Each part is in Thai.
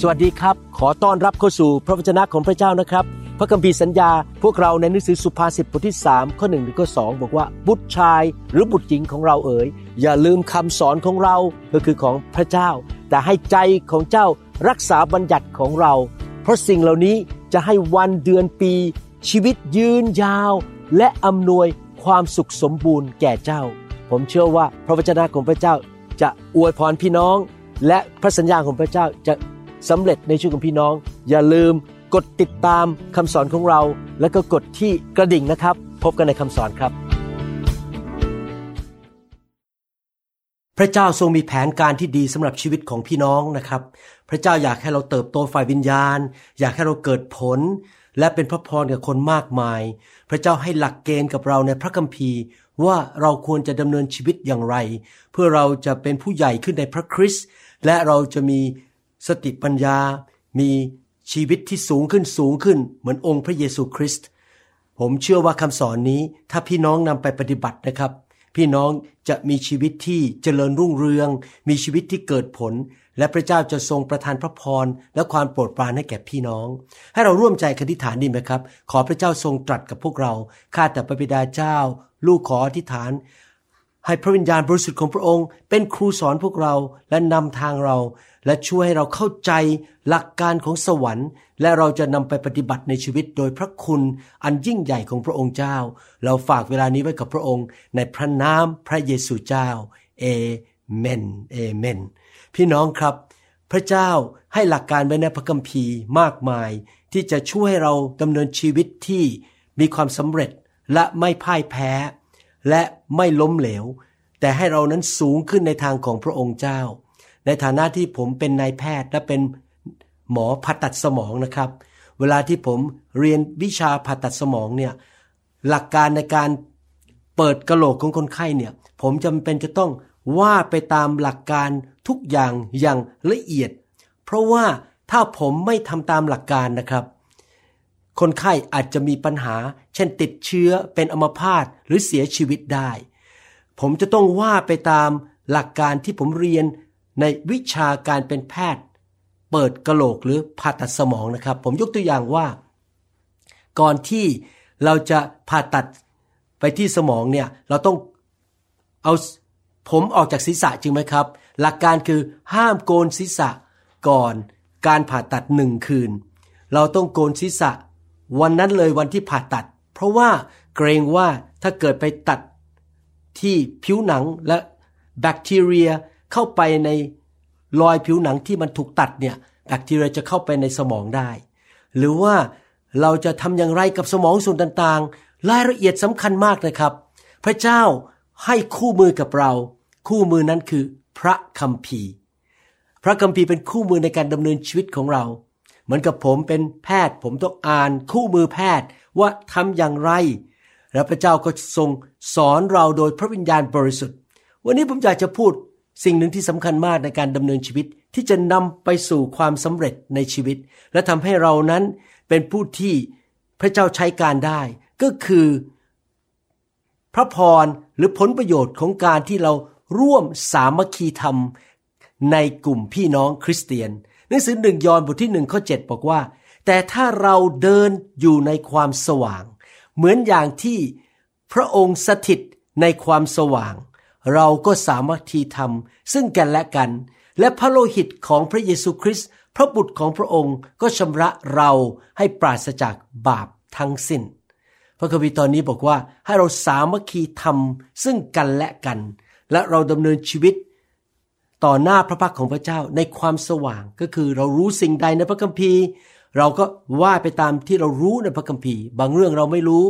สวัสดีครับ ขอต้อนรับเข้าสู่พระวจนะของพระเจ้านะครับ พระคัมภีร์สัญญาพวกเราในหนังสือสุภาษิตบทที่ 3 ข้อ1ถึงข้อ2บอกว่าบุตรชายหรือบุตรหญิงของเราเอ๋ยอย่าลืมคำสอนของเราก็คือของพระเจ้า แต่ให้ใจของเจ้ารักษาบัญญัติของเรา เพราะสิ่งเหล่านี้จะให้วันเดือนปี ชีวิตยืนยาว และอำนวยความสุขสมบูรณ์แก่เจ้า ผมเชื่อว่าพระวจนะของพระเจ้าจะอวยพรพี่น้อง และพระสัญญาของพระเจ้าจะ สำเร็จในชีวิตของพี่น้อง อย่าลืมกดติดตามคำสอนของเรา แล้วก็กดที่กระดิ่งนะครับ พบกันในคำสอนครับ พระเจ้าทรงมีแผนการที่ดีสำหรับชีวิตของพี่น้องนะครับ พระเจ้าอยากให้เราเติบโตฝ่ายวิญญาณ อยากให้เราเกิดผล และเป็นพระพรกับคนมากมาย พระเจ้าให้หลักเกณฑ์กับเราในพระคัมภีร์ว่าเราควรจะดำเนินชีวิตอย่างไร เพื่อเราจะเป็นผู้ใหญ่ขึ้นในพระคริสต์และเราจะมี สติปัญญามีชีวิตที่สูงขึ้นสูงขึ้น เหมือนองค์พระเยซูคริสต์ผมเชื่อว่าคำสอนนี้ถ้าพี่น้องนำไปปฏิบัตินะครับ พี่น้องจะมีชีวิตที่เจริญรุ่งเรือง มีชีวิตที่เกิดผล และพระเจ้าจะทรงประทานพระพรและความโปรดปรานให้แก่พี่น้อง ให้เราร่วมใจคติฐานดีไหมครับ ขอพระเจ้าทรงตรัสกับพวกเราข้าแต่พระบิดาเจ้า ลูกขออธิษฐาน ให้พระวิญญาณบริสุทธิ์ของพระองค์ เป็นครูสอนพวกเราและนำทางเรา และช่วยให้เราเข้าใจหลักการของสวรรค์ และเราจะนำไปปฏิบัติในชีวิตโดยพระคุณอันยิ่งใหญ่ของพระองค์เจ้า เราฝากเวลานี้ไว้กับพระองค์ ในพระนามพระเยซูเจ้าเอเมนเอเมน พี่น้องครับ พระเจ้าให้หลักการไว้ในพระคัมภีร์มากมาย ที่จะช่วยให้เราดำเนินชีวิตที่มีความสำเร็จและไม่พ่ายแพ้ และไม่ล้มเหลว แต่ให้เรานั้นสูงขึ้นในทางของพระองค์เจ้า ในฐานะที่ผมเป็นนายแพทย์และเป็นหมอผ่าตัดสมองนะครับ เวลาที่ผมเรียนวิชาผ่าตัดสมองเนี่ยหลักการในการเปิดกระโหลกของคนไข้เนี่ย ผมจำเป็นจะต้องว่าไปตามหลักการทุกอย่างอย่างละเอียด เพราะว่าถ้าผมไม่ทำตามหลักการนะครับ คนไข้อาจจะมีปัญหา เช่นติดเชื้อเป็นอัมพาตหรือเสียชีวิตได้ ผมจะต้องว่าไปตามหลักการที่ผมเรียน ในวิชาการเป็นแพทย์ เปิดกระโหลกหรือผ่าตัดสมองนะครับ ผมยกตัวอย่างว่า ก่อนที่เราจะผ่าตัดไปที่สมองเนี่ยเราต้องเอาผมออกจากศีรษะจริงไหมครับ หลักการคือห้ามโกนศีรษะก่อนการผ่าตัดหนึ่งคืน เราต้องโกนศีรษะ วันนั้นเลยวันที่ผ่าตัด เพราะว่าเกรงว่าถ้าเกิดไปตัดที่ผิวหนังและแบคทีเรีย เข้าไปในรอยผิวหนังที่มันถูกตัดเนี่ยแบคทีเรียจะเข้าไปในสมองได้ หรือว่าเราจะทำอย่างไรกับสมองส่วนต่างๆ รายละเอียดสำคัญมากนะครับ พระเจ้าให้คู่มือกับเรา คู่มือนั้นคือพระคัมภีร์ พระคัมภีร์เป็นคู่มือในการดำเนินชีวิตของเรา เหมือนกับผมเป็นแพทย์ ผมต้องอ่านคู่มือแพทย์ว่าทำอย่างไร แล้วพระเจ้าก็ทรงสอนเราโดยพระวิญญาณบริสุทธิ์ วันนี้ผมอยากจะพูด สิ่งหนึ่งที่สำคัญมากในการดำเนินชีวิตที่จะนำไปสู่ความสำเร็จในชีวิต และทำให้เรานั้นเป็นผู้ที่พระเจ้าใช้การได้ ก็คือพระพรหรือผลประโยชน์ของการที่เราร่วมสามัคคีธรรมในกลุ่มพี่น้องคริสเตียน หนังสือหนึ่งยอห์นบทที่หนึ่งข้อเจ็ดบอกว่า แต่ถ้าเราเดินอยู่ในความสว่าง เหมือนอย่างที่พระองค์สถิตในความสว่าง เราก็สามัคคีธรรม ซึ่งกันและกัน และพระโลหิตของพระเยซูคริสต์พระบุตรของพระองค์ก็ชำระเราให้ปราศจากบาปทั้งสิ้น พระคัมภีร์ตอนนี้บอกว่าให้เราสามัคคีธรรม ซึ่งกันและกัน และเราดำเนินชีวิต ต่อหน้าพระพักของพระเจ้าในความสว่างก็คือเรารู้สิ่งใดในพระคัมภีร์ เราก็ว่าไปตามที่เรารู้ในพระคัมภีร์ บางเรื่องเราไม่รู้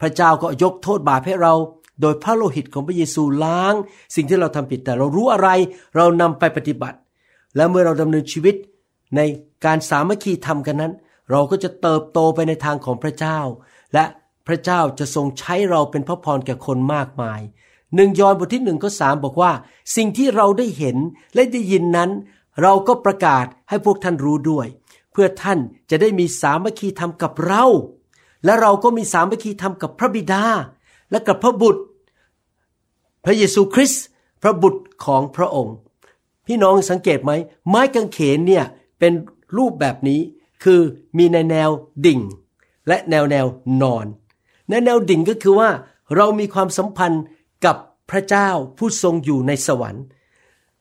พระเจ้าก็ยกโทษบาปให้เรา โดยพระโลหิตของพระเยซูล้าง สิ่งที่เราทำผิดแต่เรารู้อะไร เรานำไปปฏิบัติ และเมื่อเราดำเนินชีวิตในการสามัคคีธรรมกันนั้น เราก็จะเติบโตไปในทางของพระเจ้า และพระเจ้าจะทรงใช้เราเป็นพระพรแก่คนมากมายหนึ่งยอห์นบทที่หนึ่งข้อสามบอกว่า สิ่งที่เราได้เห็นและได้ยินนั้น เราก็ประกาศให้พวกท่านรู้ด้วย เพื่อท่านจะได้มีสามัคคีธรรมกับเรา และเราก็มีสามัคคีธรรมกับพระบิดา และกับพระบุตร พระเยซูคริสต์พระบุตรของพระองค์ พี่น้องสังเกตไหมไม้กางเขนเนี่ยเป็นรูปแบบนี้คือมีในแนวดิ่ง และแนวแนวนอนในแนวดิ่งก็คือว่าเรามีความสัมพันธ์กับพระเจ้าผู้ทรงอยู่ในสวรรค์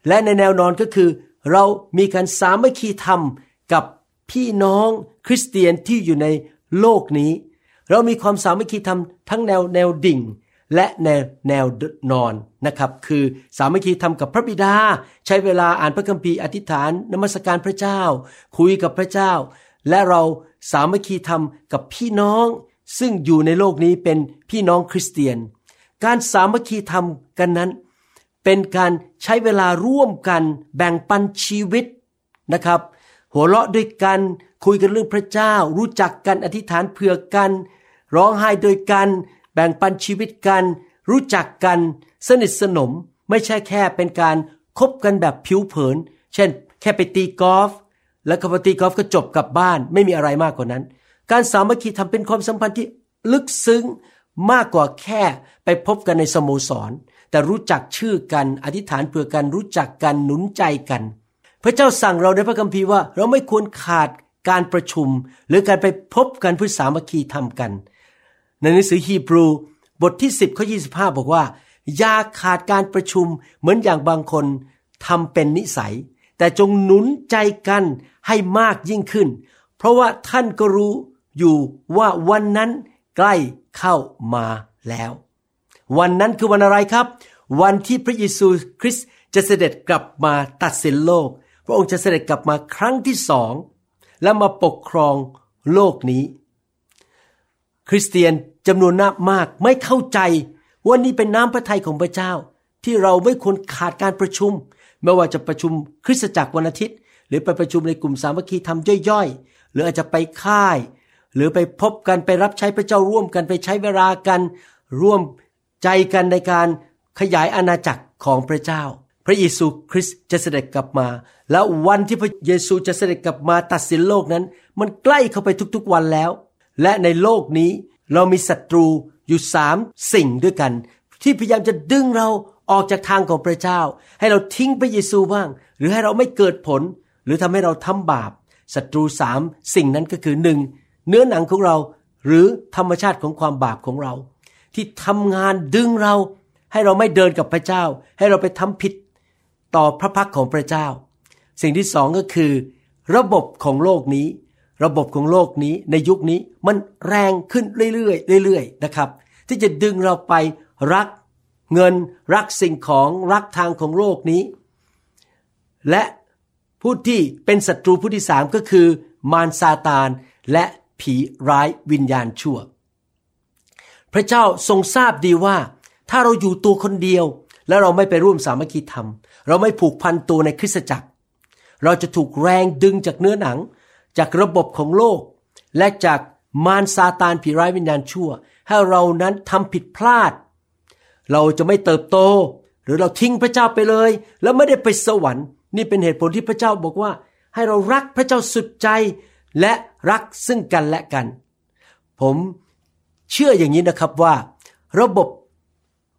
และในแนวนอนก็คือ เรามีการสามัคคีธรรมกับพี่น้องคริสเตียนที่อยู่ในโลกนี้ เรามีความสามัคคีธรรมทั้งแนวแนวดิ่ง และแนวแนวนอนนะครับ คือสามัคคีธรรมกับพระบิดา ใช้เวลาอ่านพระคัมภีร์อธิษฐานนมัสการพระเจ้า คุยกับพระเจ้า และเราสามัคคีธรรมกับพี่น้อง ซึ่งอยู่ในโลกนี้เป็นพี่น้องคริสเตียน การสามัคคีธรรมกันนั้น เป็นการใช้เวลาร่วมกันแบ่งปันชีวิตนะครับ หัวเราะด้วยกัน คุยกันเรื่องพระเจ้า รู้จักกันอธิษฐานเผื่อกัน ร้องไห้โดยกัน แบ่งปันชีวิตกัน รู้จักกัน สนิทสนมไม่ใช่แค่เป็นการคบกันแบบผิวเผิน เช่น แค่ไปตีกอล์ฟแล้วก็พอตีกอล์ฟก็จบกลับบ้านไม่มีอะไรมากกว่านั้น การสามัคคีทำเป็นความสัมพันธ์ที่ลึกซึ้งมากกว่าแค่ไปพบกันในสโมสร แต่รู้จักชื่อกันอธิษฐานเผื่อกันรู้จักกันหนุนใจกัน พระเจ้าสั่งเราในพระคัมภีร์ว่า เราไม่ควรขาด การประชุม หรือการไปพบกันเพื่อสามัคคีทำกัน ในหนังสือฮีบรูบทที่ 10ข้อ25 บอกว่าอย่าขาดการประชุมเหมือนอย่างบางคนทำเป็นนิสัย แต่จงหนุนใจกันให้มากยิ่งขึ้น เพราะว่าท่านก็รู้อยู่ว่าวันนั้นใกล้เข้ามาแล้ว วันนั้นคือวันอะไรครับ วันที่พระเยซูคริสต์จะเสด็จกลับมาตัดสินโลก พระองค์จะเสด็จกลับมาครั้งที่สอง และมาปกครองโลกนี้ คริสเตียนจำนวนมากไม่เข้าใจว่านี่เป็นน้ำพระทัยของพระเจ้า ที่เราไม่ควรขาดการประชุม ไม่ว่าจะประชุมคริสตจักรวันอาทิตย์ หรือไปประชุมในกลุ่มสามัคคีธรรมย่อยๆ หรืออาจจะไปค่าย หรือไปพบกันไปรับใช้พระเจ้าร่วมกันไปใช้เวลากัน ร่วมใจกันในการขยายอาณาจักรของพระเจ้า พระเยซูคริสต์จะเสด็จกลับมา แล้ววันที่พระเยซูจะเสด็จกลับมาตัดสินโลกนั้น มันใกล้เข้าไปทุกๆวันแล้ว และในโลกนี้เรามีศัตรูอยู่สามสิ่งด้วยกัน ที่พยายามจะดึงเราออกจากทางของพระเจ้า ให้เราทิ้งพระเยซูบ้าง หรือให้เราไม่เกิดผล หรือทำให้เราทำบาปศัตรูสามสิ่งนั้นก็คือหนึ่งเนื้อหนังของเราหรือธรรมชาติของความบาปของเรา ที่ทำงานดึงเรา ให้เราไม่เดินกับพระเจ้า ให้เราไปทำผิด ต่อพระพักของพระเจ้า สิ่งที่สองก็คือ ระบบของโลกนี้ ระบบของโลกนี้ในยุคนี้มันแรงขึ้นเรื่อยๆเรื่อยๆนะครับ ที่จะดึงเราไปรักเงินรักสิ่งของรักทางของโลกนี้ และผู้ที่เป็นศัตรูผู้ที่สามก็คือมารซาตาน และผีร้ายวิญญาณชั่ว พระเจ้าทรงทราบดีว่า ถ้าเราอยู่ตัวคนเดียว และเราไม่ไปร่วมสามัคคีธรรม เราไม่ผูกพันตัวในคริสตจักร เราจะถูกแรงดึงจากเนื้อหนัง จากระบบของโลก และจากมารซาตานผีร้ายวิญญาณชั่ว ให้เรานั้นทำผิดพลาด เราจะไม่เติบโต หรือเราทิ้งพระเจ้าไปเลย แล้วไม่ได้ไปสวรรค์ นี่เป็นเหตุผลที่พระเจ้าบอกว่า ให้เรารักพระเจ้าสุดใจและรักซึ่งกันและกัน ผมเชื่ออย่างนี้นะครับว่า ระบบ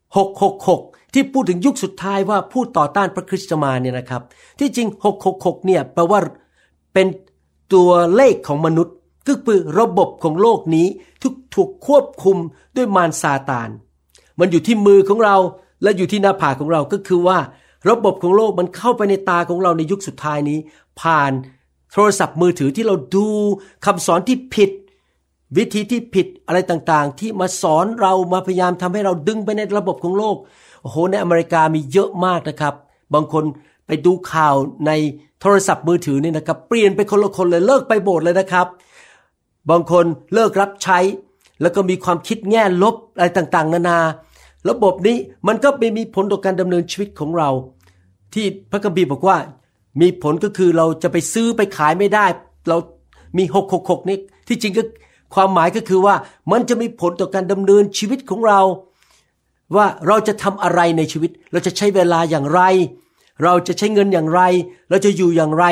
666 ที่พูดถึงยุคสุดท้ายว่าพูดต่อต้านพระคริสต์มาเนี่ยนะครับ ที่จริง 666 เนี่ยแปลว่าเป็นตัวเลขของมนุษย์ ก็คือระบบของโลกนี้ทุกถูกควบคุมด้วยมารซาตาน มันอยู่ที่มือของเราและอยู่ที่หน้าผากของเราก็คือว่า ระบบของโลกมันเข้าไปในตาของเราในยุคสุดท้ายนี้ ผ่านโทรศัพท์มือถือที่เราดูคำสอนที่ผิด วิธีที่ผิดอะไรต่างๆ ที่มาสอนเรามาพยายามทำให้เราดึงไปในระบบของโลก โอ้โหในอเมริกามีเยอะมากนะครับ บางคนไปดูข่าวในโทรศัพท์มือถือนี่นะครับ เปลี่ยนไปคนละคนเลยเลิกไปโบสถ์เลยนะครับ บางคนเลิกรับใช้ แล้วก็มีความคิดแง่ลบอะไรต่างๆ นานา ระบบนี้มันก็ไม่มีผลต่อการดำเนินชีวิตของเรา ที่พระคัมภีร์บอกว่า มีผลก็คือเราจะไปซื้อไปขายไม่ได้ เรามีหกหกหกนี่ที่จริงก็ความหมายก็คือว่ามันจะมีผลต่อการดำเนินชีวิตของเรา ว่าเราจะทำอะไรในชีวิต เราจะใช้เวลาอย่างไร เราจะใช้เงินอย่างไร เราจะอยู่อย่างไร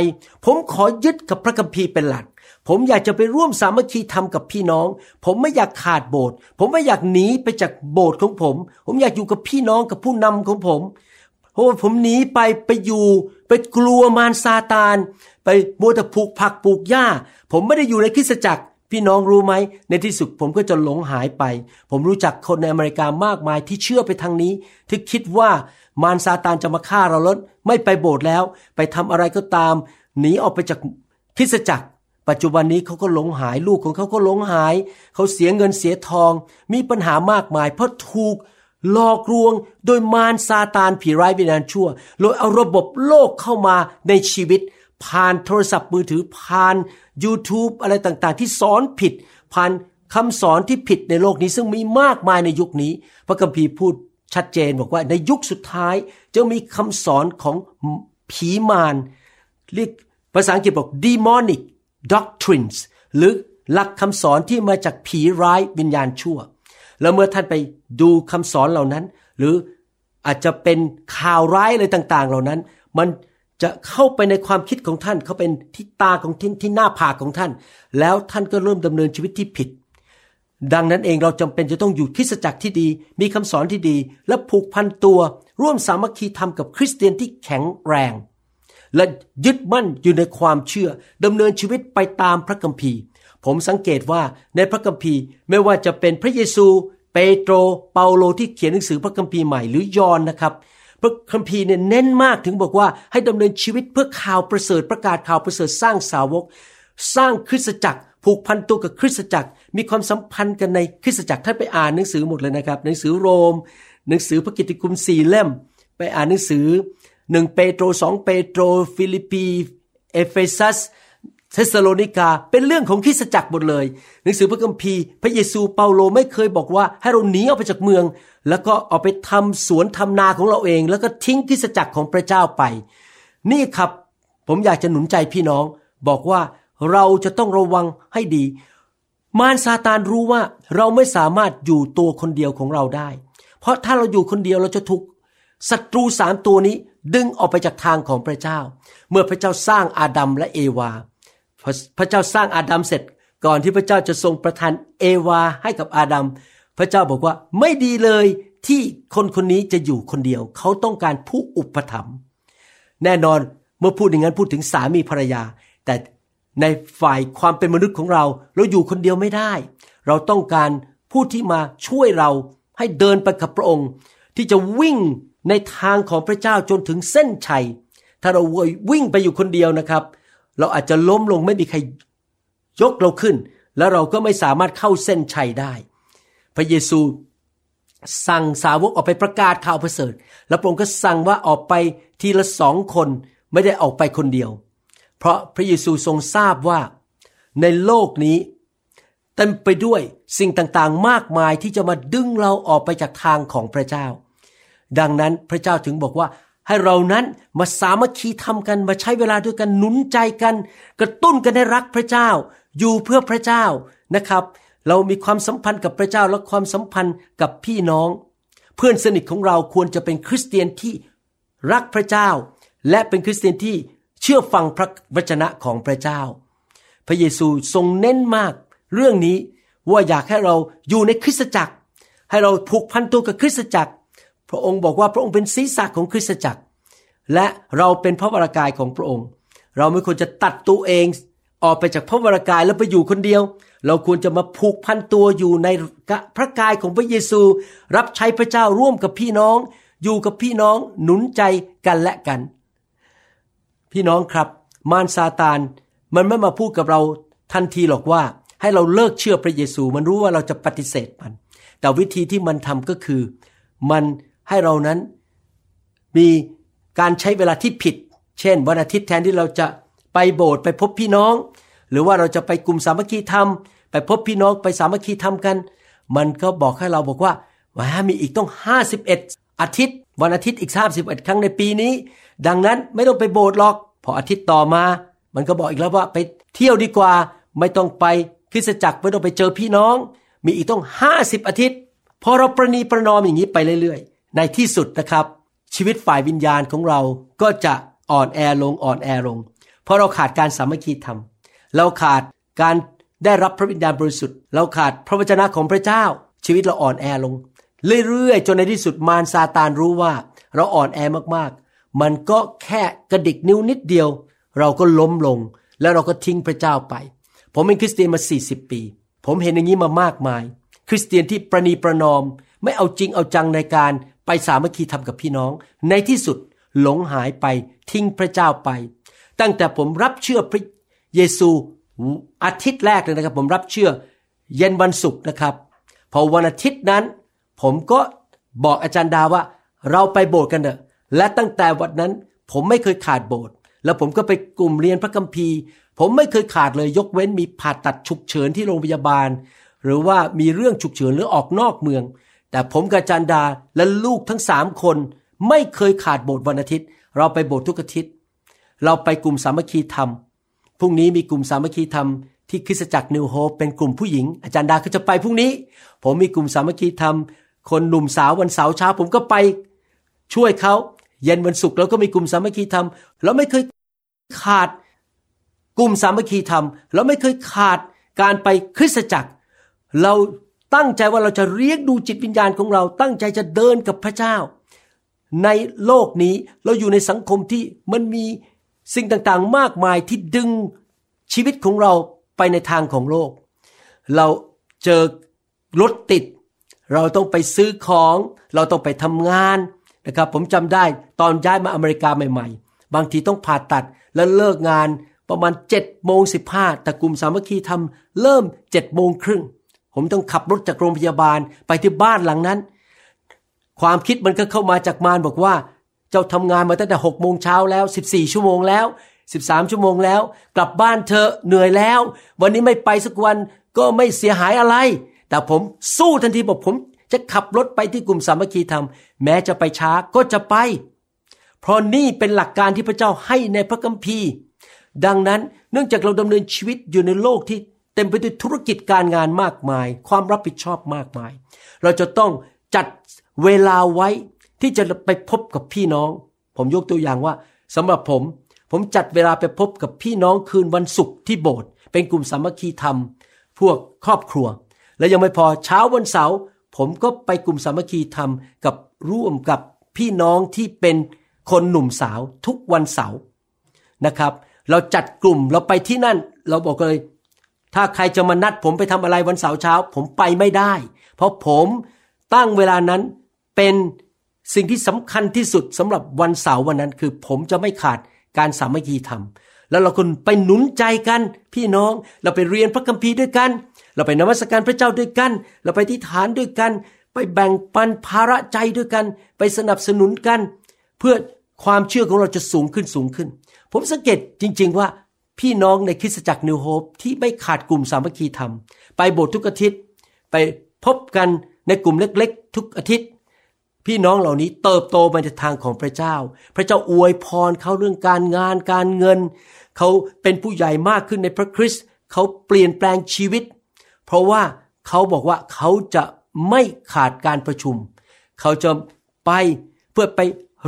ผมขอยึดกับพระคัมภีร์เป็นหลัก ผมอยากจะไปร่วมสามัคคีธรรมกับพี่น้อง ผมไม่อยากขาดโบสถ์ผมไม่อยากหนีไปจากโบสถ์ของผม ผมอยากอยู่กับพี่น้องกับผู้นำของผมเพราะว่าผมหนีไปไปอยู่ไปกลัวมารซาตาน ไปมัวแต่ปลูกผักปลูกหญ้า ผมไม่ได้อยู่ในคริสตจักร พี่น้องรู้ไหม ในที่สุดผมก็จะหลงหายไป ผมรู้จักคนในอเมริกามากมายที่เชื่อไปทางนี้ ที่คิดว่ามารซาตานจะมาฆ่าเราแล้วไม่ไปโบสถ์แล้ว ไปทำอะไรก็ตาม หนีออกไปจากคริสจักร ปัจจุบันนี้เขาก็หลงหายลูกของเขาก็หลงหาย เขาเสียเงินเสียทอง มีปัญหามากมาย เพราะถูกหลอกลวงโดยมารซาตานผีร้ายวิญญาณชั่วโดยเอาระบบโลกเข้ามาในชีวิต ผ่านโทรศัพท์มือถือผ่าน YouTube อะไรต่างๆ ที่สอนผิด ผ่านคำสอนที่ผิดในโลกนี้ซึ่งมีมากมายในยุคนี้ พระคัมภีร์พูดชัดเจนบอกว่าในยุคสุดท้ายจะมีคำสอนของผีมารเรียกภาษาอังกฤษบอก demonic doctrines หรือหลักคำสอนที่มาจากผีร้ายวิญญาณชั่ว แล้วเมื่อท่านไปดูคำสอนเหล่านั้น หรืออาจจะเป็นข่าวร้ายอะไรต่าง ๆ เหล่านั้น มัน จะเข้าไปในความคิดของท่าน เขาเป็นที่ตาของท่านที่หน้าผากของท่าน แล้วท่านก็เริ่มดำเนินชีวิตที่ผิด ดังนั้นเองเราจำเป็นจะต้องอยู่คริสจักรที่ดี มีคำสอนที่ดี และผูกพันตัว ร่วมสามัคคีธรรมกับคริสเตียนที่แข็งแรง และยึดมั่นอยู่ในความเชื่อดำเนินชีวิตไปตามพระคัมภีร์ ผมสังเกตว่าในพระคัมภีร์ไม่ว่าจะเป็นพระเยซู เปโตร เปาโลที่เขียนหนังสือพระคัมภีร์ใหม่หรือยอนนะครับ พระคัมภีร์เนี่ยเน้นมากถึงบอกว่าให้ดำเนินชีวิตเพื่อข่าวประเสริฐประกาศข่าวประเสริฐสร้างสาวก สร้างคริสตจักร ผูกพันตัวกับคริสตจักร มีความสัมพันธ์กันในคริสตจักรท่านไปอ่านหนังสือหมดเลยนะครับ หนังสือโรม หนังสือพระกิตติคุณสี่เล่ม ไปอ่านหนังสือหนึ่งเปโตรสองเปโตร ฟิลิปปี เอเฟซัส เทสโลนิกาเป็นเรื่องของคริสตจักรหมดเลย หนังสือพระคัมภีร์ พระเยซูเปาโลไม่เคยบอกว่าให้เราหนีออกไปจากเมือง แล้วก็ออกไปทำสวนทำนาของเราเอง แล้วก็ทิ้งคริสตจักรของพระเจ้าไป นี่ครับ ผมอยากจะหนุนใจพี่น้อง บอกว่าเราจะต้องระวังให้ดี มารซาตานรู้ว่าเราไม่สามารถอยู่ตัวคนเดียวของเราได้ เพราะถ้าเราอยู่คนเดียวเราจะถูกศัตรูสามตัวนี้ดึงออกไปจากทางของพระเจ้า เมื่อพระเจ้าสร้างอาดัมและเอวา พระเจ้าสร้างอาดัมเสร็จก่อนที่พระเจ้าจะทรงประทานเอวาให้กับอาดัม พระเจ้าบอกว่าไม่ดีเลยที่คนคนนี้จะอยู่คนเดียว เขาต้องการผู้อุปถัมภ์แน่นอนเมื่อพูดอย่างนั้นพูดถึงสามีภรรยา แต่ในฝ่ายความเป็นมนุษย์ของเราเราอยู่คนเดียวไม่ได้ เราต้องการผู้ที่มาช่วยเราให้เดินไปกับพระองค์ ที่จะวิ่งในทางของพระเจ้าจนถึงเส้นชัย ถ้าเราวิ่งไปอยู่คนเดียวนะครับ เราอาจจะล้มลงไม่มีใครยกเราขึ้น แล้วเราก็ไม่สามารถเข้าเส้นชัยได้ พระเยซูสั่งสาวกออกไปประกาศข่าวประเสริฐ แล้วพระองค์ก็สั่งว่าออกไปทีละสองคนไม่ได้ออกไปคนเดียว เพราะพระเยซูทรงทราบว่าในโลกนี้เต็มไปด้วยสิ่งต่างๆ มากมายที่จะมาดึงเราออกไปจากทางของพระเจ้า ดังนั้นพระเจ้าถึงบอกว่า ให้เรานั้นมาสามัคคีทำกันมาใช้เวลาด้วยกันหนุนใจกัน กระตุ้นกันให้รักพระเจ้า อยู่เพื่อพระเจ้านะครับ เรามีความสัมพันธ์กับพระเจ้าและความสัมพันธ์กับพี่น้อง เพื่อนสนิทของเราควรจะเป็นคริสเตียนที่รักพระเจ้า และเป็นคริสเตียนที่เชื่อฟังพระวจนะของพระเจ้า พระเยซูทรงเน้นมาก เรื่องนี้ว่าอยากให้เราอยู่ในคริสตจักร ให้เราผูกพันตัวกับคริสตจักร พระองค์บอกว่าพระองค์เป็นศีรษะของคริสตจักร และเราเป็นพระวรากายของพระองค์ เราไม่ควรจะตัดตัวเองออกไปจากพระวรากายแล้วไปอยู่คนเดียว เราควรจะมาผูกพันตัวอยู่ในพระกายของพระเยซู รับใช้พระเจ้าร่วมกับพี่น้อง อยู่กับพี่น้องหนุนใจกันและกัน พี่น้องครับ มารซาตานมันไม่มาพูดกับเราทันทีหรอกว่า ให้เราเลิกเชื่อพระเยซู มันรู้ว่าเราจะปฏิเสธมัน แต่วิธีที่มันทำก็คือ มัน ให้เรานั้นมีการใช้เวลาที่ผิด เช่น วันอาทิตย์แทนที่เราจะไปโบสถ์ไปพบพี่น้อง หรือว่าเราจะไปกลุ่มสามัคคีธรรม ไปพบพี่น้องไปสามัคคีธรรมกัน มันก็บอกให้เราบอกว่าว่ามีอีกต้อง 51 อาทิตย์ วันอาทิตย์อีก 31 ครั้งในปีนี้ ดังนั้นไม่ต้องไปโบสถ์หรอก พออาทิตย์ต่อมา มันก็บอกอีกแล้วว่าไปเที่ยวดีกว่า ไม่ต้องไปคริสตจักรไม่ต้องไปเจอพี่น้อง มีอีกต้องห้าสิบอาทิตย์ พอเราประนีประนอมอย่างนี้ไปเรื่อยๆ ในที่สุดนะครับ ชีวิตฝ่ายวิญญาณของเราก็จะอ่อนแอลงอ่อนแอลง เพราะเราขาดการสามัคคีธรรม เราขาดการได้รับพระวิญญาณบริสุทธิ์ เราขาดพระวจนะของพระเจ้า ชีวิตเราอ่อนแอลง เรื่อยๆ จนในที่สุดมารซาตานรู้ว่า เราอ่อนแอมากๆ มันก็แค่กระดิกนิ้วนิดเดียว เราก็ล้มลง แล้วเราก็ทิ้งพระเจ้าไป ผมเป็นคริสเตียนมา 40 ปี ผมเห็นอย่างนี้มามากมาย คริสเตียนที่ประนีประนอมไม่เอาจริงเอาจังในการ ไปสามัคคีทำกับพี่น้อง ในที่สุดหลงหายไปทิ้งพระเจ้าไป ตั้งแต่ผมรับเชื่อพระเยซูอาทิตย์แรกเลยนะครับ ผมรับเชื่อเย็นวันศุกร์นะครับ พอวันอาทิตย์นั้น ผมก็บอกอาจารย์ดาว่า เราไปโบสถ์กันเถอะและตั้งแต่วันนั้น ผมไม่เคยขาดโบสถ์แล้วผมก็ไปกลุ่มเรียนพระคัมภีร์ ผมไม่เคยขาดเลยยกเว้นมีผ่าตัดฉุกเฉินที่โรงพยาบาล หรือว่ามีเรื่องฉุกเฉินหรือออกนอกเมือง แต่ผมกับอาจารย์ดาและลูกทั้งสามคน ไม่เคยขาดโบสถ์วันอาทิตย์ เราไปโบสถ์ทุกอาทิตย์ เราไปกลุ่มสามัคคีธรรมพรุ่งนี้มีกลุ่มสามัคคีธรรมที่คริสตจักรนิวโฮปเป็นกลุ่มผู้หญิง อาจารย์ดาก็จะไปพรุ่งนี้ ผมมีกลุ่มสามัคคีธรรม คนหนุ่มสาววันเสาร์เช้าผมก็ไป ช่วยเขาเย็นวันศุกร์เราก็มีกลุ่มสามัคคีธรรมเราไม่เคยขาดกลุ่มสามัคคีธรรม เราไม่เคยขาดการไปคริสตจักร เรา ตั้งใจว่าเราจะเรียกดูจิตวิญญาณของเรา ตั้งใจจะเดินกับพระเจ้า ในโลกนี้เราอยู่ในสังคมที่มันมีสิ่งต่างๆ มากมายที่ดึงชีวิตของเราไปในทางของโลก เราเจอรถติด เราต้องไปซื้อของ เราต้องไปทำงานนะครับ ผมจำได้ตอนย้ายมาอเมริกาใหม่ ๆ บางทีต้องผ่าตัดแล้วเลิกงานประมาณ7จ็ดโมงสิบห้าแต่กลุ่มสามัคคีทำเริ่ม7จ็ดโมงครึ่ง ผมต้องขับรถจากโรงพยาบาลไปที่บ้านหลังนั้น ความคิดมันก็เข้ามาจากมารบอกว่า เจ้าทำงานมาตั้งแต่หกโมงเช้าแล้ว 14 ชั่วโมงแล้ว 13 ชั่วโมงแล้ว กลับบ้านเธอเหนื่อยแล้ว วันนี้ไม่ไปสักวันก็ไม่เสียหายอะไร แต่ผมสู้ทันทีบอกผมจะขับรถไปที่กลุ่มสามัคคีธรรม แม้จะไปช้าก็จะไป เพราะนี่เป็นหลักการที่พระเจ้าให้ในพระคัมภีร์ ดังนั้นเนื่องจากเราดำเนินชีวิตอยู่ในโลกที่ เต็มไปด้วยธุรกิจการงานมากมาย ความรับผิดชอบมากมาย เราจะต้องจัดเวลาไว้ที่จะไปพบกับพี่น้อง ผมยกตัวอย่างว่าสำหรับผม ผมจัดเวลาไปพบกับพี่น้องคืนวันศุกร์ที่โบสถ์เป็นกลุ่มสามัคคีธรรม พวกครอบครัว และยังไม่พอเช้าวันเสาร์ผมก็ไปกลุ่มสามัคคีธรรมกับร่วมกับพี่น้องที่เป็นคนหนุ่มสาวทุกวันเสาร์นะครับ เราจัดกลุ่มเราไปที่นั่น เราบอกเลย ถ้าใครจะมานัดผมไปทำอะไรวันเสาร์เช้า ผมไปไม่ได้ เพราะผมตั้งเวลานั้นเป็นสิ่งที่สำคัญที่สุดสำหรับวันเสาร์วันนั้น คือผมจะไม่ขาดการสามัคคีธรรม แล้วเราคนไปหนุนใจกัน พี่น้องเราไปเรียนพระคัมภีร์ด้วยกัน เราไปนมัสการพระเจ้าด้วยกัน เราไปที่ฐานด้วยกัน ไปแบ่งปันภาระใจด้วยกัน ไปสนับสนุนกัน เพื่อความเชื่อของเราจะสูงขึ้นสูงขึ้น ผมสังเกตจริง ๆ ว่า พี่น้องในคริสตจักรนิวโฮปที่ไม่ขาดกลุ่มสามัคคีธรรม ไปโบสถ์ทุกอาทิตย์ ไปพบกันในกลุ่มเล็กๆ ทุกอาทิตย์ พี่น้องเหล่านี้เติบโตไปในทางของพระเจ้า พระเจ้าอวยพรเขาเรื่องการงานการเงิน เขาเป็นผู้ใหญ่มากขึ้นในพระคริสต์เขาเปลี่ยนแปลงชีวิต เพราะว่าเขาบอกว่าเขาจะไม่ขาดการประชุม เขาจะไปเพื่อไป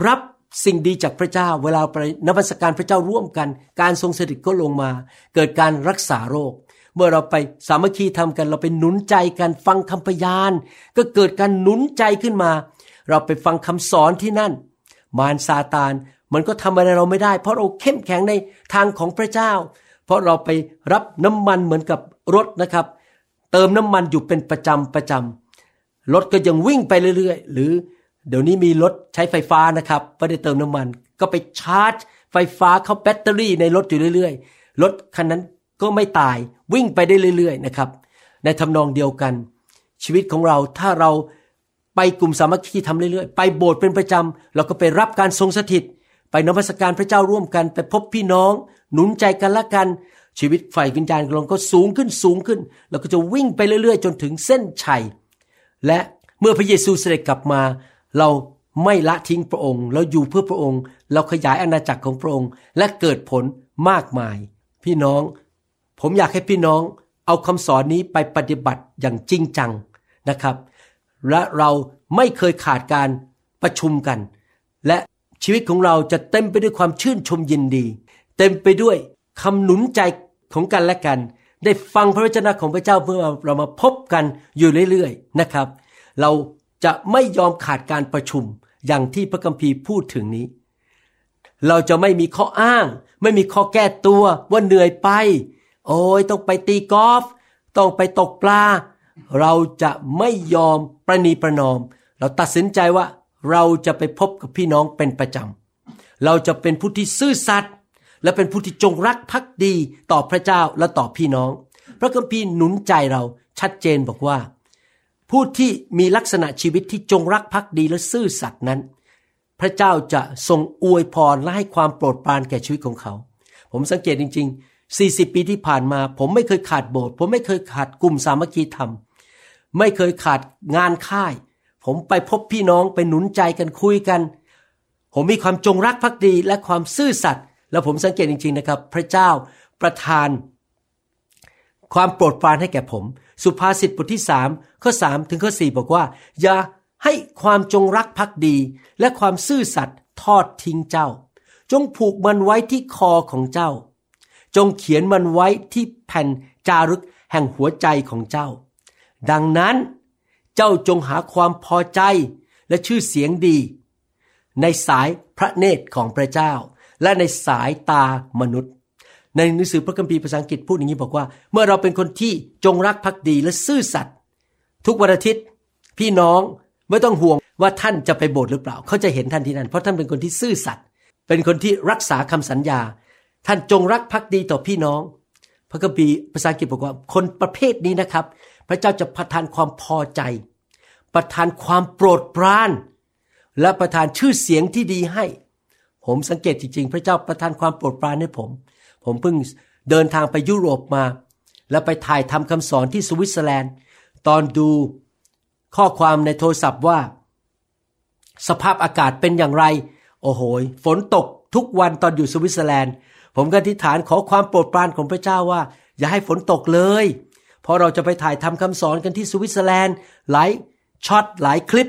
รับ สิ่งดีจากพระเจ้าเวลาไปนมัสการพระเจ้าร่วมกัน การทรงสถิตก็ลงมา เกิดการรักษาโรค เมื่อเราไปสามัคคีทำกัน เราไปหนุนใจกันฟังคำพยาน ก็เกิดการหนุนใจขึ้นมา เราไปฟังคำสอนที่นั่น มารซาตานมันก็ทำอะไรเราไม่ได้ เพราะเราเข้มแข็งในทางของพระเจ้า เพราะเราไปรับน้ำมันเหมือนกับรถนะครับ เติมน้ำมันอยู่เป็นประจำประจำรถก็ยังวิ่งไปเรื่อย ๆ หรือ เดี๋ยวนี้มีรถใช้ไฟฟ้านะครับไม่ได้เติมน้ำมัน ก็ไปชาร์จ ไฟฟ้าเข้าแบตเตอรี่ในรถอยู่เรื่อยๆ รถคันนั้นก็ไม่ตายวิ่งไปได้เรื่อยๆนะครับ ในทำนองเดียวกัน ชีวิตของเราถ้าเราไปกลุ่มสามัคคีทำเรื่อยๆ ไปโบสถ์เป็นประจำเราก็ไปรับการทรงสถิต ไปนมัสการพระเจ้าร่วมกันไปพบพี่น้อง หนุนใจกันละกัน ชีวิตฝ่ายวิญญาณของเราก็สูงขึ้นสูงขึ้นเราก็จะวิ่งไปเรื่อยๆ จนถึงเส้นชัย และเมื่อพระเยซูเสด็จกลับมา เราไม่ละทิ้งพระองค์ เราอยู่เพื่อพระองค์ เราขยายอาณาจักรของพระองค์ และเกิดผลมากมาย พี่น้อง ผมอยากให้พี่น้องเอาคำสอนนี้ไปปฏิบัติอย่างจริงจังนะครับ และเราไม่เคยขาดการประชุมกัน และชีวิตของเราจะเต็มไปด้วยความชื่นชมยินดี เต็มไปด้วยคำหนุนใจของกันและกัน ได้ฟังพระวจนะของพระเจ้าเพื่อเรามาพบกันอยู่เรื่อยๆนะครับ เรา จะไม่ยอมขาดการประชุมอย่างที่พระคัมภีร์พูดถึงนี้ เราจะไม่มีข้ออ้าง ไม่มีข้อแก้ตัวว่าเหนื่อยไป โอ้ยต้องไปตีกอล์ฟต้องไปตกปลา เราจะไม่ยอมประนีประนอม เราตัดสินใจว่าเราจะไปพบกับพี่น้องเป็นประจำ เราจะเป็นผู้ที่ซื่อสัตย์และเป็นผู้ที่จงรักภักดีต่อพระเจ้าและต่อพี่น้อง พระคัมภีร์หนุนใจเราชัดเจนบอกว่า ผู้ที่มีลักษณะชีวิตที่จงรักภักดีและซื่อสัตย์นั้น พระเจ้าจะทรงอวยพรและให้ความโปรดปรานแก่ชีวิตของเขา ผมสังเกตจริง ๆ 40 ปีที่ผ่านมา ผมไม่เคยขาดโบสถ์ผมไม่เคยขาดกลุ่มสามัคคีธรรม ไม่เคยขาดงานค่าย ผมไปพบพี่น้องไปหนุนใจกันคุยกัน ผมมีความจงรักภักดีและความซื่อสัตย์แล้วผมสังเกตจริง ๆนะครับ พระเจ้าประทานความโปรดปรานให้แก่ผม สุภาษิตบทที่สามข้อสามถึงข้อสี่บอกว่า อย่าให้ความจงรักภักดี และความซื่อสัตย์ทอดทิ้งเจ้า จงผูกมันไว้ที่คอของเจ้า จงเขียนมันไว้ที่แผ่นจารึกแห่งหัวใจของเจ้า ดังนั้นเจ้าจงหาความพอใจและชื่อเสียงดี ในสายพระเนตรของพระเจ้า และในสายตามนุษย์ ในหนังสือพระคัมภีร์ภาษาอังกฤษพูดอย่างนี้บอกว่า เมื่อเราเป็นคนที่จงรักภักดีและซื่อสัตย์ทุกวันอาทิตย์ พี่น้องไม่ต้องห่วงว่าท่านจะไปโบสถ์หรือเปล่า เขาจะเห็นท่านที่นั่นเพราะท่านเป็นคนที่ซื่อสัตย์เป็นคนที่รักษาคำสัญญา ท่านจงรักภักดีต่อพี่น้อง พระคัมภีร์ภาษาอังกฤษบอกว่าคนประเภทนี้นะครับ พระเจ้าจะประทานความพอใจ ประทานความโปรดปราน และประทานชื่อเสียงที่ดีให้ ผมสังเกตจริงๆ พระเจ้าประทานความโปรดปรานให้ผม ผมเพิ่งเดินทางไปยุโรปมา แล้วไปถ่ายทำคำสอนที่สวิตเซอร์แลนด์ ตอนดูข้อความในโทรศัพท์ว่า สภาพอากาศเป็นอย่างไร โอ้โห ฝนตกทุกวันตอนอยู่สวิตเซอร์แลนด์ ผมก็อธิษฐานขอความโปรดปรานของพระเจ้าว่า อย่าให้ฝนตกเลย เพราะเราจะไปถ่ายทำคำสอนกันที่สวิตเซอร์แลนด์หลายช็อตหลายคลิป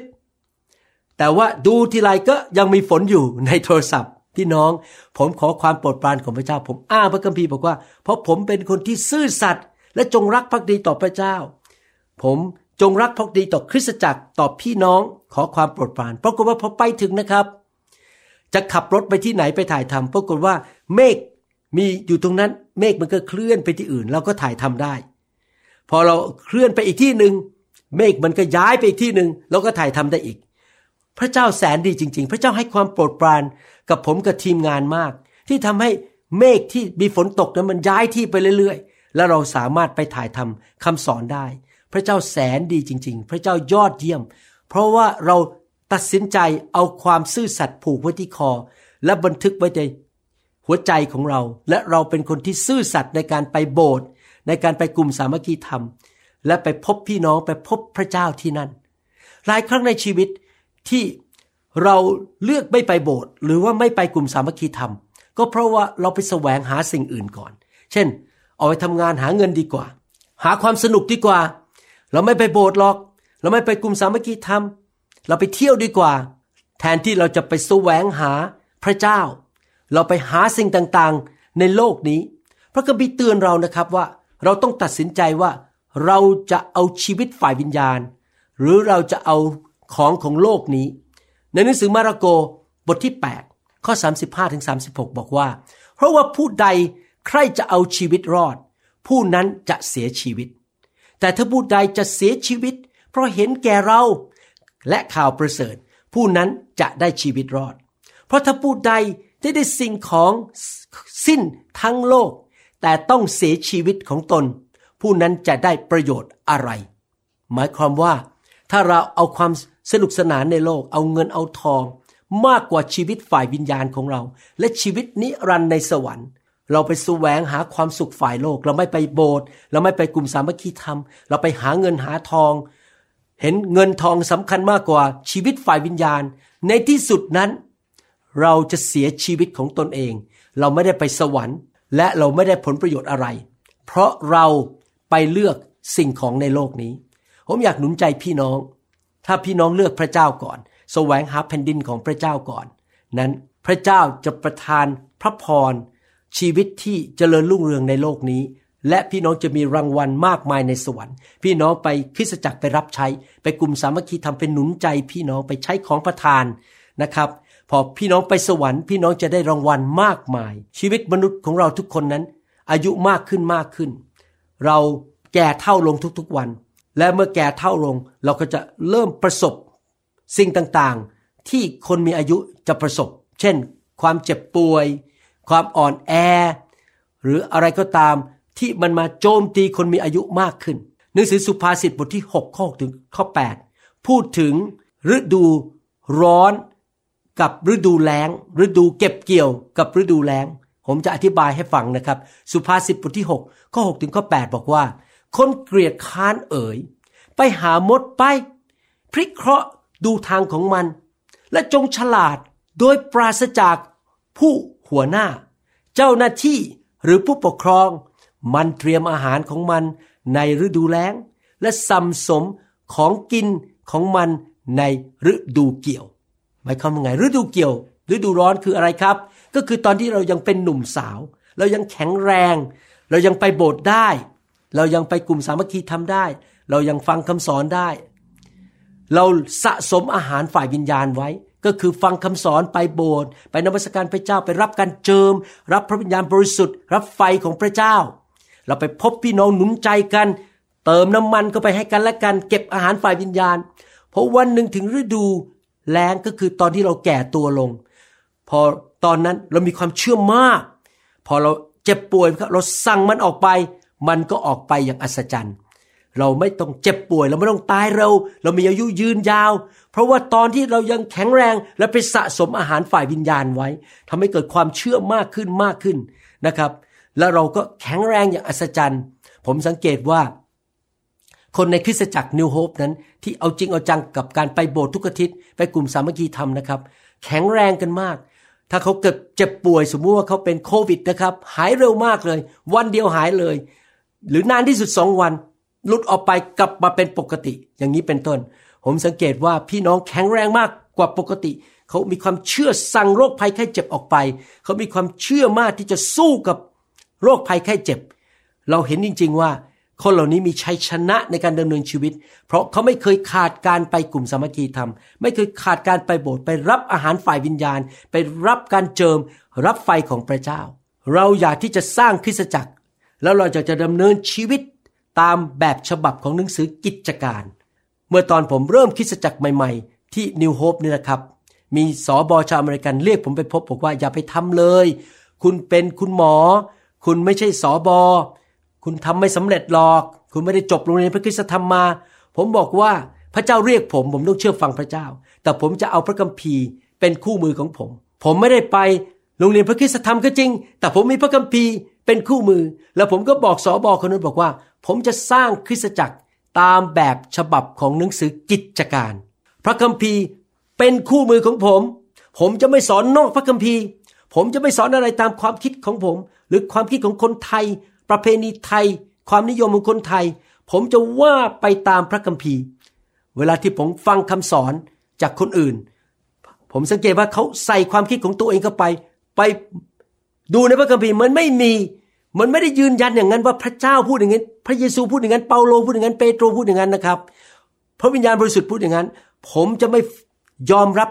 แต่ว่าดูทีไรก็ยังมีฝนอยู่ในโทรศัพท์ พี่น้อง ผมขอความโปรดปรานของพระเจ้า ผมอ้างพระคัมภีร์บอกว่า เพราะผมเป็นคนที่ซื่อสัตย์และจงรักภักดีต่อพระเจ้า ผมจงรักภักดีต่อคริสตจักรต่อพี่น้องขอความโปรดปรานปรากฏว่าพอไปถึงนะครับ จะขับรถไปที่ไหนไปถ่ายทำปรากฏว่าเมฆมีอยู่ตรงนั้น เมฆมันก็เคลื่อนไปที่อื่น เราก็ถ่ายทำได้ พอเราเคลื่อนไปอีกที่หนึ่งเมฆมันก็ย้ายไปอีกที่หนึ่งเราก็ถ่ายทำได้อีก พระเจ้าแสนดีจริง ๆ พระเจ้าให้ความโปรดปรานกับผมกับทีมงานมาก ที่ทำให้เมฆที่มีฝนตกนั้นมันย้ายที่ไปเรื่อยๆ แล้วเราสามารถไปถ่ายทำคำสอนได้ พระเจ้าแสนดีจริง ๆ พระเจ้ายอดเยี่ยม เพราะว่าเราตัดสินใจเอาความซื่อสัตย์ผูกไว้ที่คอ และบันทึกไว้ในหัวใจของเรา และเราเป็นคนที่ซื่อสัตย์ในการไปโบสถ์ในการไปกลุ่มสามัคคีธรรม และไปพบพี่น้องไปพบพระเจ้าที่นั่น หลายครั้งในชีวิต ที่เราเลือกไม่ไปโบสถ์หรือว่าไม่ไปกลุ่มสามัคคีธรรม ก็เพราะว่าเราไปแสวงหาสิ่งอื่นก่อน เช่น เอาไปทำงานหาเงินดีกว่า หาความสนุกดีกว่า เราไม่ไปโบสถ์หรอก เราไม่ไปกลุ่มสามัคคีธรรม เราไปเที่ยวดีกว่า แทนที่เราจะไปแสวงหาพระเจ้า เราไปหาสิ่งต่างๆในโลกนี้ พระคัมภีร์เตือนเรานะครับว่า เราต้องตัดสินใจว่าเราจะเอาชีวิตฝ่ายวิญญาณ หรือเราจะเอา ของของโลกนี้ ในหนังสือมาระโกบทที่ 8 ข้อ 35ถึง36 บอกว่า เพราะว่าผู้ใดใครจะเอาชีวิตรอด ผู้นั้นจะเสียชีวิต แต่ถ้าผู้ใดจะเสียชีวิต เพราะเห็นแก่เราและข่าวประเสริฐ ผู้นั้นจะได้ชีวิตรอด เพราะถ้าผู้ใดได้ได้สิ่งของสิ้นทั้งโลก แต่ต้องเสียชีวิตของตน ผู้นั้นจะได้ประโยชน์อะไร หมายความว่า ถ้าเราเอาความสนุกสนานในโลก เอาเงินเอาทอง มากกว่าชีวิตฝ่ายวิญญาณของเรา และชีวิตนิรันดร์ในสวรรค์ เราไปแสวงหาความสุขฝ่ายโลก เราไม่ไปโบสถ์เราไม่ไปกลุ่มสามัคคีธรรม เราไปหาเงินหาทอง เห็นเงินทองสำคัญมากกว่าชีวิตฝ่ายวิญญาณ ในที่สุดนั้น เราจะเสียชีวิตของตนเอง เราไม่ได้ไปสวรรค์ และเราไม่ได้ผลประโยชน์อะไร เพราะเราไปเลือกสิ่งของในโลกนี้ ผมอยากหนุนใจพี่น้อง ถ้าพี่น้องเลือกพระเจ้าก่อนแสวงหาแผ่นดินของพระเจ้าก่อน นั้นพระเจ้าจะประทานพระพรชีวิตที่เจริญรุ่งเรืองในโลกนี้ และพี่น้องจะมีรางวัลมากมายในสวรรค์ พี่น้องไปคริสตจักรไปรับใช้ ไปกลุ่มสามัคคีทำเป็นหนุนใจ พี่น้องไปใช้ของประทานนะครับ พอพี่น้องไปสวรรค์ พี่น้องจะได้รางวัลมากมาย ชีวิตมนุษย์ของเราทุกคนนั้น อายุมากขึ้นมากขึ้น เราแก่เท่าลงทุกๆวัน และเมื่อแก่เท่าลงเราก็จะเริ่มประสบสิ่งต่างๆ ที่คนมีอายุจะประสบ เช่น ความเจ็บป่วย ความอ่อนแอ หรืออะไรก็ตามที่มันมาโจมตีคนมีอายุมากขึ้นหนังสือสุภาษิตบทที่ 6 ข้อถึงข้อ 8 พูดถึงฤดูร้อนกับฤดูแล้ง ฤดูเก็บเกี่ยวกับฤดูแล้ง ผมจะอธิบายให้ฟังนะครับ สุภาษิตบทที่ 6 ข้อ 6 ถึงข้อ 8 บอกว่า คนเกลียดค้านเอ๋ย ไปหามดไป พริกเคราะห์ดูทางของมัน และจงฉลาดโดยปราศจากผู้หัวหน้า เจ้าหน้าที่หรือผู้ปกครอง มันเตรียมอาหารของมันในฤดูแล้ง และสัมสมของกินของมันในฤดูเกี่ยว หมายความว่าไงฤดูเกี่ยว ฤดูร้อนคืออะไรครับ ก็คือตอนที่เรายังเป็นหนุ่มสาว เรายังแข็งแรง เรายังไปโบสถ์ได้ เรายังไปกลุ่มสามัคคีทำได้ เรายังฟังคำสอนได้ เราสะสมอาหารฝ่ายวิญญาณไว้ ก็คือฟังคำสอนไปโบสถ์ไปนมัสการพระเจ้าไปรับการเจิม รับพระวิญญาณบริสุทธิ์ รับไฟของพระเจ้า เราไปพบพี่น้องหนุนใจกัน เติมน้ำมันก็ไปให้กันและกันเก็บอาหารฝ่ายวิญญาณ เพอวันหนึ่งถึงฤดูแล้งก็คือตอนที่เราแก่ตัวลง พอตอนนั้นเรามีความเชื่อมาก พอเราเจ็บป่วยเราสั่งมันออกไป มันก็ออกไปอย่างอัศจรรย์ เราไม่ต้องเจ็บป่วย เราไม่ต้องตายเร็ว เรามีอายุยืนยาว เพราะว่าตอนที่เรายังแข็งแรงและไปสะสมอาหารฝ่ายวิญญาณไว้ทำให้เกิดความเชื่อมากขึ้นมากขึ้นนะครับ แล้วเราก็แข็งแรงอย่างอัศจรรย์ ผมสังเกตว่า คนในคริสตจักรนิวโฮปนั้น ที่เอาจริงเอาจังกับการไปโบสถ์ทุกอาทิตย์ไปกลุ่มสามัคคีธรรมนะครับ แข็งแรงกันมากถ้าเขาเกิดเจ็บป่วยสมมุติว่าเขาเป็นโควิดนะครับ หายเร็วมากเลย วันเดียวหายเลย หรือนานที่สุดสองวันหลุดออกไปกลับมาเป็นปกติ อย่างนี้เป็นต้น ผมสังเกตว่าพี่น้องแข็งแรงมากกว่าปกติ เขามีความเชื่อสั่งโรคภัยไข้เจ็บออกไป เขามีความเชื่อมากที่จะสู้กับโรคภัยไข้เจ็บ เราเห็นจริง ๆ ว่า คนเหล่านี้มีชัยชนะในการดำเนินชีวิต เพราะเขาไม่เคยขาดการไปกลุ่มสามัคคีธรรม ไม่เคยขาดการไปโบสถ์ไปรับอาหารฝ่ายวิญญาณ ไปรับการเจิม รับไฟของพระเจ้า เราอยากที่จะสร้างคริสตจักร แล้วเราจะจะดำเนินชีวิตตามแบบฉบับของหนังสือกิจการ เมื่อตอนผมเริ่มคริสตจักรใหม่ๆ ที่นิวโฮปนี่นะครับ มีสอบอชาวอเมริกันเรียกผมไปพบบอกว่าอย่าไปทำเลย คุณเป็นคุณหมอ คุณไม่ใช่สอบอ คุณทำไม่สำเร็จหรอก คุณไม่ได้จบโรงเรียนพระคุณธรรมมา ผมบอกว่าพระเจ้าเรียกผม ผมต้องเชื่อฟังพระเจ้า แต่ผมจะเอาพระคัมภีร์เป็นคู่มือของผม ผมไม่ได้ไปโรงเรียนพระคุณธรรมก็จริง แต่ผมมีพระคัมภีร์ เป็นคู่มือ แล้วผมก็บอกสอบอคนนั้นบอกว่า ผมจะสร้างคริสตจักรตามแบบฉบับของหนังสือกิจการ พระคัมภีร์เป็นคู่มือของผม ผมจะไม่สอนนอกพระคัมภีร์ ผมจะไม่สอนอะไรตามความคิดของผม หรือความคิดของคนไทย ประเพณีไทย ความนิยมของคนไทย ผมจะว่าไปตามพระคัมภีร์ เวลาที่ผมฟังคำสอนจากคนอื่น ผมสังเกตว่าเขาใส่ความคิดของตัวเองเข้าไป ไป ดูในพระคัมภีร์มันไม่มี มันไม่ได้ยืนยันอย่างนั้นว่าพระเจ้าพูดอย่างนั้น พระเยซูพูดอย่างนั้น เปาโลพูดอย่างนั้น เปโตรพูดอย่างนั้นนะครับ พระวิญญาณบริสุทธิ์พูดอย่างนั้น ผมจะไม่ยอมรับ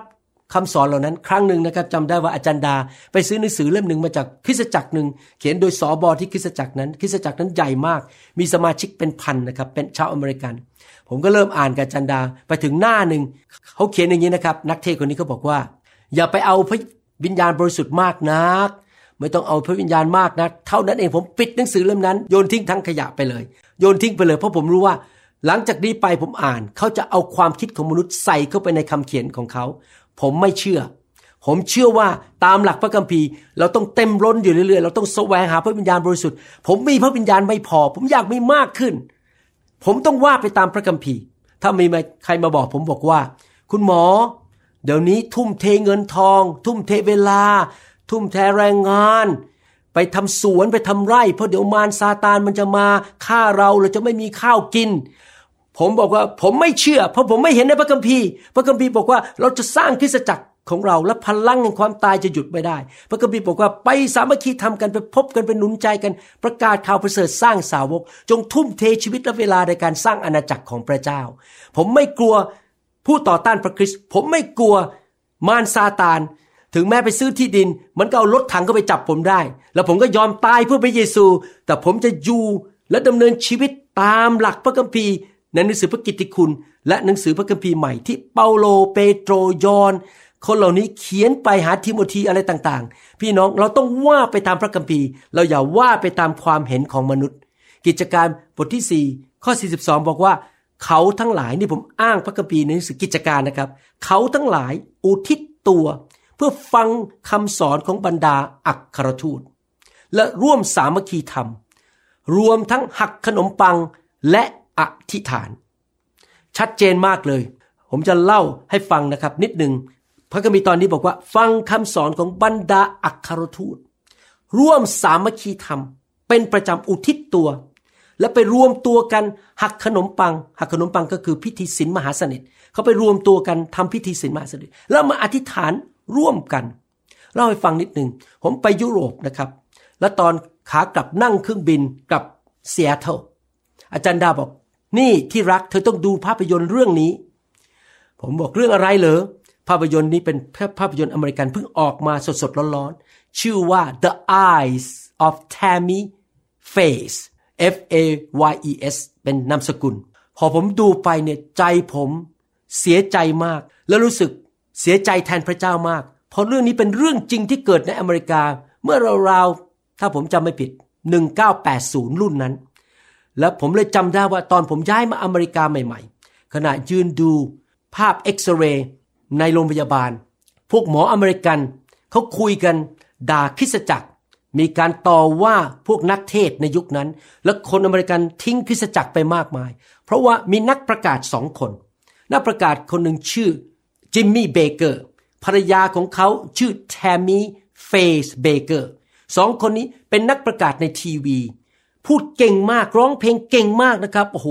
คำสอนเหล่านั้น ครั้งหนึ่งนะครับจำได้ว่าอาจารย์ดา ไปซื้อหนังสือเล่มหนึ่งมาจากคริสตจักรหนึ่งเขียนโดยสอบอที่คริสตจักรนั้น คริสตจักรนั้นใหญ่มาก มีสมาชิกเป็นพันนะครับ เป็นชาวอเมริกัน ผมก็เริ่มอ่านกับอาจารย์ดาไปถึงหน้าหนึ่งเขาเขียนอย่างนี้นะครับ นักเทศคนนี้เขาบอกว่า อย่าไปเอาพระวิญญาณบริสุทธิ์มากนัก ไม่ต้องเอาพระวิญญาณมากนะเท่านั้นเองผมปิดหนังสือเล่มนั้น โยนทิ้งทั้งขยะไปเลย โยนทิ้งไปเลย เพราะผมรู้ว่า หลังจากนี้ไปผมอ่าน เขาจะเอาความคิดของมนุษย์ใส่เข้าไปในคำเขียนของเขา ผมไม่เชื่อ ผมเชื่อว่าตามหลักพระคัมภีร์ เราต้องเต็มล้นอยู่เรื่อยๆ เราต้องแสวงหาพระวิญญาณบริสุทธิ์ ผมมีพระวิญญาณไม่พอ ผมอยากมีมากขึ้น ผมต้องว่าไปตามพระคัมภีร์ ถ้ามีใครมาบอก ผมบอกว่า คุณหมอ เดี๋ยวนี้ทุ่มเทเงินทอง ทุ่มเทเวลา ทุ่มเทแรงงาน ไปทำสวนไปทำไร่ เพราะเดี๋ยวมารซาตานมันจะมาฆ่าเราเราจะไม่มีข้าวกิน ผมบอกว่าผมไม่เชื่อ เพราะผมไม่เห็นในพระคัมภีร์ พระคัมภีร์บอกว่าเราจะสร้างคริสตจักรของเราและพลังแห่งความตายจะหยุดไม่ได้ พระคัมภีร์บอกว่าไปสามัคคีทำกันไปพบกันเป็นหนุนใจกัน ประกาศข่าวประเสริฐสร้างสาวก จงทุ่มเทชีวิตและเวลาในการสร้างอาณาจักรของพระเจ้า ผมไม่กลัวผู้ต่อต้านพระคริสต์ผมไม่กลัวมารซาตาน ถึงแม้ไปซื้อที่ดิน มันก็เอารถถังเข้าไปจับผมได้ แล้วผมก็ยอมตายเพื่อพระเยซู แต่ผมจะอยู่และดำเนินชีวิตตามหลักพระคัมภีร์ในหนังสือพระกิตติคุณ และหนังสือพระคัมภีร์ใหม่ที่เปาโลเปโตรยอน คนเหล่านี้เขียนไปหาทิโมธีอะไรต่างๆ พี่น้องเราต้องว่าไปตามพระคัมภีร์ เราอย่าว่าไปตามความเห็นของมนุษย์ กิจการบทที่ 4 ข้อ 42 บอกว่า เขาทั้งหลายนี่ผมอ้างพระคัมภีร์ในหนังสือกิจการนะครับ เขาทั้งหลายอุทิศตัว เพื่อฟังคำสอนของบรรดาอักครทูต และร่วมสามัคคีธรรม รวมทั้งหักขนมปังและอธิษฐาน ชัดเจนมากเลย ผมจะเล่าให้ฟังนะครับนิดหนึ่งพระคัมภีร์ตอนนี้บอกว่า ฟังคำสอนของบรรดาอักครทูต ร่วมสามัคคีธรรม เป็นประจำอุทิศตัว และไปรวมตัวกันหักขนมปัง หักขนมปังก็คือพิธีศีลมหาสนิทเขาไปรวมตัวกันทำพิธีศีลมหาสนิทแล้วมาอธิษฐาน ร่วมกัน เล่าให้ฟังนิดหนึ่งผมไปยุโรปนะครับ แล้วตอนขากลับนั่งเครื่องบินกลับเซียเทลอาจารย์ดาบอกนี่ที่รักเธอต้องดูภาพยนตร์เรื่องนี้ ผมบอกเรื่องอะไรเหรอภาพยนตร์นี้เป็นภาพยนตร์อเมริกันเพิ่งออกมาสดๆร้อนๆ ชื่อว่า The Eyes of Tammy Faye F A Y E S เป็นนามสกุล พอผมดูไปเนี่ยใจผมเสียใจมาก แล้วรู้สึก เสียใจแทนพระเจ้ามาก เพราะเรื่องนี้เป็นเรื่องจริงที่เกิดในอเมริกา เมื่อราวๆถ้าผมจำไม่ผิด 1980 รุ่นนั้น แล้วผมเลยจำได้ว่าตอนผมย้ายมาอเมริกาใหม่ๆ ขณะยืนดูภาพเอ็กซเรย์ในโรงพยาบาล พวกหมออเมริกันเขาคุยกันด่าคริสตจักร มีการต่อว่าพวกนักเทศน์ในยุคนั้น และคนอเมริกันทิ้งคริสตจักรไปมากมาย เพราะว่ามีนักประกาศสองคน นักประกาศคนหนึ่งชื่อ จิมมี่เบเกอร์ภรรยาของเขาชื่อแทมมี่เฟย์เบเกอร์สองคนนี้เป็นนักประกาศในทีวี พูดเก่งมากร้องเพลงเก่งมากนะครับโอ้โห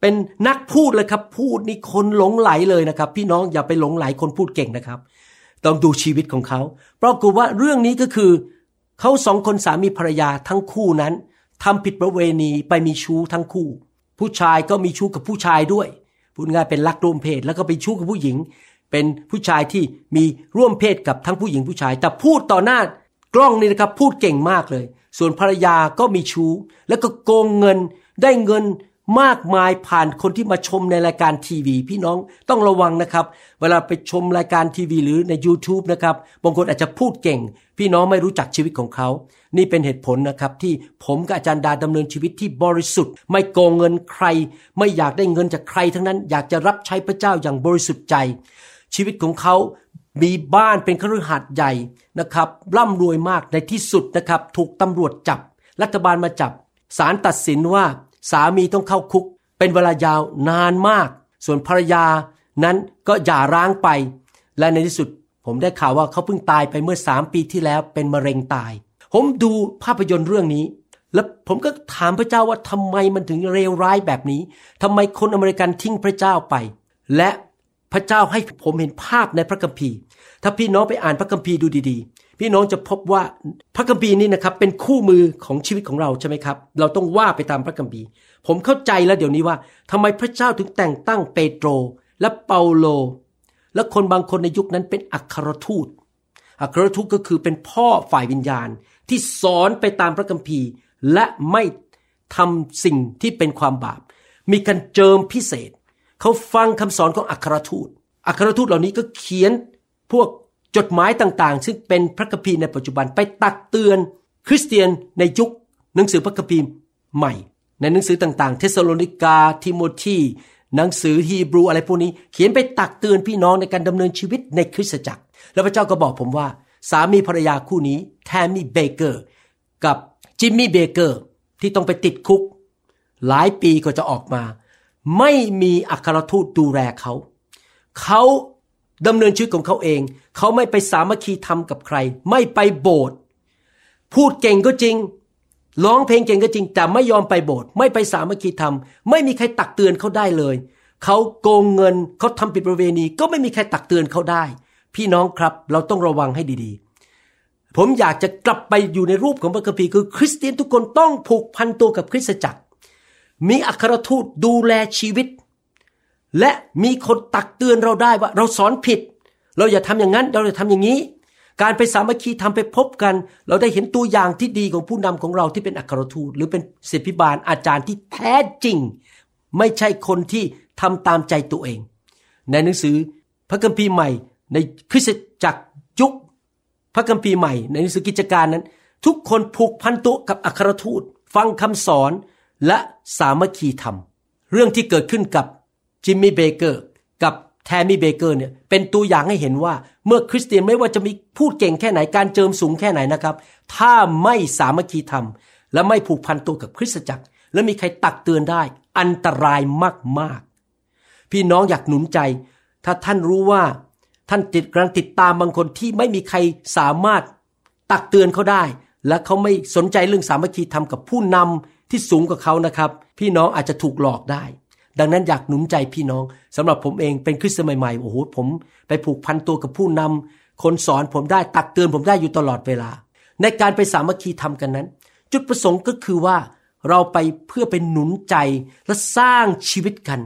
เป็นนักพูดเลยครับพูดนี่คนหลงไหลเลยนะครับ พี่น้องอย่าไปหลงไหลคนพูดเก่งนะครับ ต้องดูชีวิตของเขาปรากฏว่าเรื่องนี้ก็คือเขาสองคนสามีภรรยาทั้งคู่นั้นทำผิดประเวณีไปมีชู้ทั้งคู่ ผู้ชายก็มีชู้กับผู้ชายด้วยพูดง่ายเป็นลักร่วมเพศแล้วก็ไปชู้กับผู้หญิง เป็นผู้ชายที่มีร่วมเพศกับทั้งผู้หญิงผู้ชาย แต่พูดต่อหน้ากล้องนี่นะครับพูดเก่งมากเลย ส่วนภรรยาก็มีชู้ แล้วก็โกงเงินได้เงินมากมายผ่านคนที่มาชมในรายการทีวี พี่น้องต้องระวังนะครับ เวลาไปชมรายการทีวีหรือใน YouTube นะครับบางคนอาจจะพูดเก่ง พี่น้องไม่รู้จักชีวิตของเขา นี่เป็นเหตุผลนะครับที่ผมกับอาจารย์ดาดำเนินชีวิตที่บริสุทธิ์ ไม่โกงเงินใคร ไม่อยากได้เงินจากใครทั้งนั้น อยากจะรับใช้พระเจ้าอย่างบริสุทธิ์ใจ ชีวิตของเขามีบ้านเป็นคฤหัสถ์ใหญ่นะครับร่ำรวยมากในที่สุดนะครับ ถูกตำรวจจับ รัฐบาลมาจับศาลตัดสินว่าสามีต้องเข้าคุก เป็นเวลายาวนานมาก ส่วนภรรยานั้นก็หย่าร้างไป และในที่สุด ผมได้ข่าวว่าเขาเพิ่งตายไปเมื่อสามปีที่แล้วเป็นมะเร็งตาย ผมดูภาพยนตร์เรื่องนี้ แล้วผมก็ถามพระเจ้าว่าทำไมมันถึงเลวร้ายแบบนี้ทำไมคนอเมริกันทิ้งพระเจ้าไป และ พระเจ้าให้ผมเห็นภาพในพระคัมภีร์ ถ้าพี่น้องไปอ่านพระคัมภีร์ดูดีๆ พี่น้องจะพบว่าพระคัมภีร์นี้นะครับเป็นคู่มือของชีวิตของเราใช่ไหมครับ เราต้องว่าไปตามพระคัมภีร์ ผมเข้าใจแล้วเดี๋ยวนี้ว่าทำไมพระเจ้าถึงแต่งตั้งเปโตร และเปาโล และคนบางคนในยุคนั้นเป็นอัครทูต อัครทูตก็คือเป็นพ่อฝ่ายวิญญาณที่สอนไปตามพระคัมภีร์ และไม่ทำสิ่งที่เป็นความบาป มีการเจิมพิเศษ เขาฟังคำสอนของอัครทูต อัครทูตเหล่านี้ก็เขียนพวกจดหมายต่างๆ ซึ่งเป็นพระคัมภีร์ในปัจจุบันไปตักเตือนคริสเตียนในยุคหนังสือพระคัมภีร์ใหม่ ในหนังสือต่างๆ เทสโลนิกาทิโมธีหนังสือฮีบรูอะไรพวกนี้ เขียนไปตักเตือนพี่น้องในการดำเนินชีวิตในคริสตจักร แล้วพระเจ้าก็บอกผมว่า สามีภรรยาคู่นี้แทมมี่เบเกอร์กับจิมมี่เบเกอร์ที่ต้องไปติดคุก หลายปีก็จะออกมา ไม่มีอัครทูตดูแลเขา เขาดำเนินชีวิตของเขาเอง เขาไม่ไปสามัคคีธรรมกับใคร ไม่ไปโบสถ์พูดเก่งก็จริง ร้องเพลงเก่งก็จริง แต่ไม่ยอมไปโบสถ์ไม่ไปสามัคคีธรรมไม่มีใครตักเตือนเขาได้เลย เขาโกงเงินเขาทำผิดประเวณี ก็ไม่มีใครตักเตือนเขาได้ พี่น้องครับเราต้องระวังให้ดีๆ ผมอยากจะกลับไปอยู่ในรูปของพระคัมภีร์คือ คริสเตียนทุกคนต้องผูกพันตัวกับคริสตจักร มีอัครทูตดูแลชีวิต และมีคนตักเตือนเราได้ว่าเราสอนผิด เราอย่าทำอย่างนั้น เราอย่าทำอย่างนี้ การไปสามัคคีทำไปพบกัน เราได้เห็นตัวอย่างที่ดีของผู้นำของเราที่เป็นอัครทูต หรือเป็นศิษยพิบาลอาจารย์ที่แท้จริง ไม่ใช่คนที่ทำตามใจตัวเอง ในหนังสือพระคัมภีร์ใหม่ในคริสตจักรยุคพระคัมภีร์ใหม่ ในหนังสือกิจการนั้น ทุกคนผูกพันตัวกับอัครทูต ฟังคำสอนและ สามัคคีธรรม เรื่องที่เกิดขึ้นกับจิมมี่เบเกอร์กับแทมมี่เบเกอร์เนี่ยเป็นตัวอย่างให้เห็นว่าเมื่อคริสเตียนไม่ว่าจะมีพูดเก่งแค่ไหนการเจิมสูงแค่ไหนนะครับ ถ้าไม่สามัคคีธรรม และไม่ผูกพันตัวกับคริสตจักร และมีใครตักเตือนได้ อันตรายมากๆ พี่น้องอยากหนุนใจ ถ้าท่านรู้ว่าท่านติดกำลังติดตามบางคนที่ไม่มีใครสามารถตักเตือนเขาได้ และเขาไม่สนใจเรื่องสามัคคีธรรมกับผู้นำ ที่สูงกว่าเขานะครับ พี่น้องอาจจะถูกหลอกได้ ดังนั้นอยากหนุนใจพี่น้องสำหรับผมเองเป็นคริสเตียนใหม่ๆโอ้โหผมไปผูกพันตัวกับผู้นำคนสอนผมได้ตักเตือนผมได้อยู่ตลอดเวลา ในการไปสามัคคีธรรมกันนั้น จุดประสงค์ก็คือว่าเราไปเพื่อเป็นหนุนใจและสร้างชีวิตกัน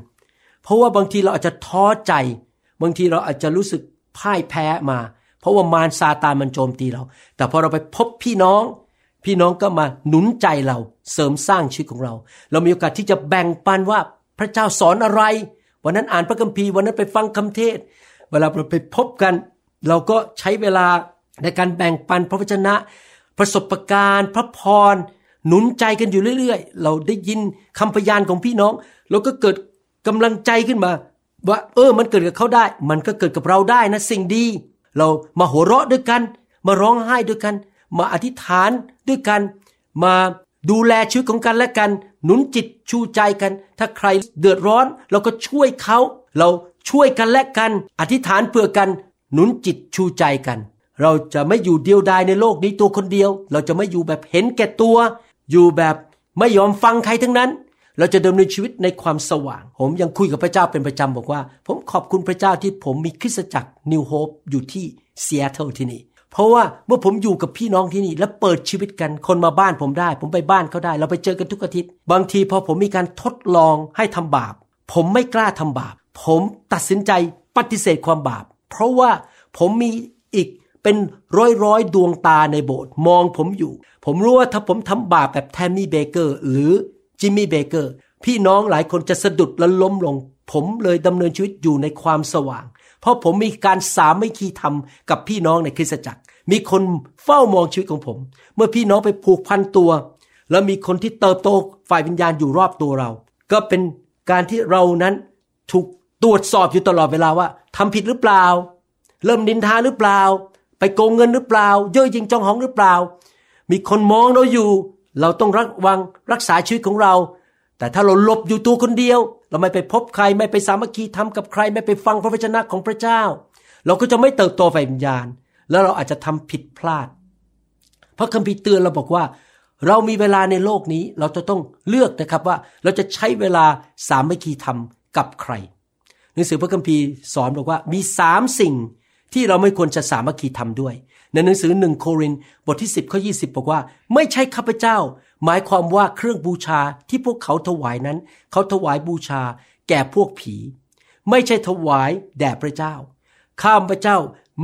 เพราะว่าบางทีเราอาจจะท้อใจ บางทีเราอาจจะรู้สึกพ่ายแพ้มา เพราะว่ามารซาตานมันโจมตีเรา แต่พอเราไปพบพี่น้อง พี่น้องก็มาหนุนใจเราเสริมสร้างชีวิตของเรา เรามีโอกาสที่จะแบ่งปันว่าพระเจ้าสอนอะไร วันนั้นอ่านพระคัมภีร์วันนั้นไปฟังคำเทศ เวลาเราไปพบกัน เราก็ใช้เวลาในการแบ่งปันพระวจนะ ประสบการณ์ พระพรหนุนใจกันอยู่เรื่อยๆ เราได้ยินคำพยานของพี่น้องเราก็เกิดกำลังใจขึ้นมา ว่าเออมันเกิดกับเขาได้ มันก็เกิดกับเราได้นะสิ่งดี เรามาหัวเราะด้วยกัน มาร้องไห้ด้วยกัน มาอธิษฐานด้วยกัน มาดูแลชีวิตของกันและกัน หนุนจิตชูใจกัน ถ้าใครเดือดร้อนเราก็ช่วยเขา เราช่วยกันและกัน อธิษฐานเพื่อกัน หนุนจิตชูใจกัน เราจะไม่อยู่เดียวดายในโลกนี้ตัวคนเดียว เราจะไม่อยู่แบบเห็นแก่ตัว อยู่แบบไม่ยอมฟังใครทั้งนั้น เราจะดำเนินชีวิตในความสว่าง ผมยังคุยกับพระเจ้าเป็นประจำบอกว่า ผมขอบคุณพระเจ้าที่ผมมีคริสตจักรนิวโฮปอยู่ที่เซียเทิลที่นี่ เพราะว่าเมื่อผมอยู่กับพี่น้องที่นี่ และเปิดชีวิตกันคนมาบ้านผมได้ ผมไปบ้านเขาได้ เราไปเจอกันทุกอาทิตย์ บางทีพอผมมีการทดลองให้ทำบาป ผมไม่กล้าทำบาป ผมตัดสินใจปฏิเสธความบาป เพราะว่าผมมีอีกเป็นร้อยร้อยดวงตาในโบสถ์มองผมอยู่ ผมรู้ว่าถ้าผมทำบาปแบบแทมมี่เบเกอร์หรือจิมมี่เบเกอร์พี่น้องหลายคนจะสะดุดและล้มลง ผมเลยดำเนินชีวิตอยู่ในความสว่าง เพราะผมมีการสามัคคีธรรมกับพี่น้องในคริสตจักร มีคนเฝ้ามองชีวิตของผม เมื่อพี่น้องไปผูกพันตัว แล้วมีคนที่เติบโตฝ่ายวิญญาณอยู่รอบตัวเรา ก็เป็นการที่เรานั้นถูกตรวจสอบอยู่ตลอดเวลาว่าทำผิดหรือเปล่า เริ่มนินทาหรือเปล่า ไปโกงเงินหรือเปล่า เย่อหยิ่งจองหองหรือเปล่า มีคนมองเราอยู่ เราต้องระวังรักษาชีวิตของเรา แต่ถ้าเราหลบอยู่ตัวคนเดียว เราไม่ไปพบใครไม่ไปสามัคคีทำกับใครไม่ไปฟังพระวจนะของพระเจ้า เราก็จะไม่เติบโตฝ่ายวิญญาณ แล้วเราอาจจะทำผิดพลาด พระคัมภีร์เตือนเราบอกว่า เรามีเวลาในโลกนี้เราจะต้องเลือกนะครับว่าเราจะใช้เวลาสามัคคีทำกับใคร หนังสือพระคัมภีร์สอนบอกว่ามีสามสิ่งที่เราไม่ควรจะสามัคคีทำด้วย ในหนังสือหนึ่งโครินบทที่ 10ข้อ20 บอกว่า ไม่ใช่ข้าพเจ้า หมายความว่าเครื่องบูชาที่พวกเขาถวายนั้น เขาถวายบูชาแก่พวกผี ไม่ใช่ถวายแด่พระเจ้า ข้ามพระเจ้า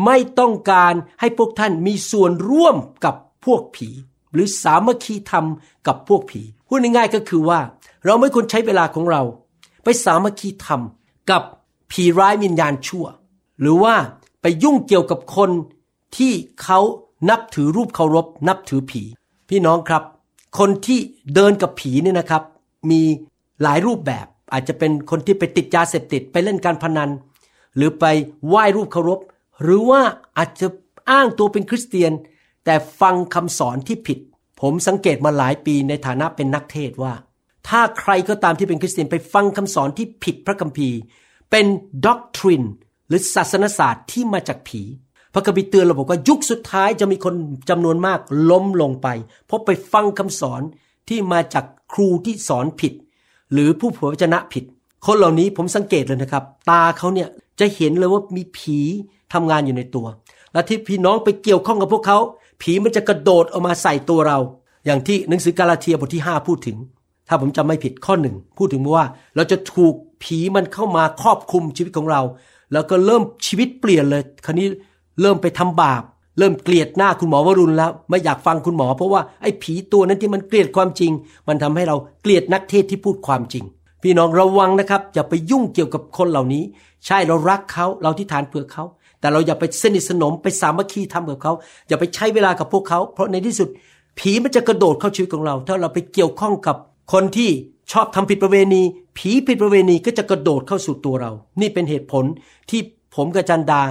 ไม่ต้องการให้พวกท่านมีส่วนร่วมกับพวกผี หรือสามัคคีธรรมกับพวกผีพูดง่ายๆก็คือว่า เราไม่ควรใช้เวลาของเรา ไปสามัคคีธรรมกับผีร้ายวิญญาณชั่ว หรือว่าไปยุ่งเกี่ยวกับคนที่เขานับถือรูปเคารพ นับถือผี พี่น้องครับ คนที่เดินกับผีเนี่ยนะครับ มีหลายรูปแบบ อาจจะเป็นคนที่ไปติดยาเสพติดไปเล่นการพนัน หรือไปไหว้รูปเคารพ หรือว่าอาจจะอ้างตัวเป็นคริสเตียน แต่ฟังคำสอนที่ผิด ผมสังเกตมาหลายปีในฐานะเป็นนักเทศว่า ถ้าใครก็ตามที่เป็นคริสเตียนไปฟังคำสอนที่ผิดพระคัมภีร์ เป็นด็อกทรินหรือศาสนศาสตร์ที่มาจากผี พระคัมภีร์เตือนเราบอกว่ายุคสุดท้ายจะมีคนจำนวนมากล้มลงไป เพราะไปฟังคำสอนที่มาจากครูที่สอนผิด หรือผู้เผยพระวจนะผิด คนเหล่านี้ผมสังเกตเลยนะครับ ตาเขาเนี่ยจะเห็นเลยว่ามีผีทำงานอยู่ในตัว และที่พี่น้องไปเกี่ยวข้องกับพวกเขา ผีมันจะกระโดดออกมาใส่ตัวเรา อย่างที่หนังสือกาลาเทียบทที่ 5 พูดถึง ถ้าผมจำไม่ผิดข้อหนึ่งพูดถึงว่าเราจะถูกผีมันเข้ามาครอบคุมชีวิตของเรา แล้วก็เริ่มชีวิตเปลี่ยนเลย คราวนี้ เริ่มไปทำบาป เริ่มเกลียดหน้าคุณหมอวรุณแล้ว ไม่อยากฟังคุณหมอ เพราะว่าไอ้ผีตัวนั้นที่มันเกลียดความจริง มันทำให้เราเกลียดนักเทศที่พูดความจริง พี่น้องระวังนะครับอย่าไปยุ่งเกี่ยวกับคนเหล่านี้ ใช่เรารักเขาเราที่ฐานเผื่อเขา แต่เราอย่าไปสนิทสนมไปสามัคคีทำกับเขาอย่าไปใช้เวลากับพวกเขา เพราะในที่สุด ผีมันจะกระโดดเข้าชีวิตของเรา ถ้าเราไปเกี่ยวข้องกับคนที่ชอบทำผิดประเวณี ผีผิดประเวณีก็จะกระโดดเข้าสู่ตัวเรา นี่เป็นเหตุผลที่ผมกับจันดา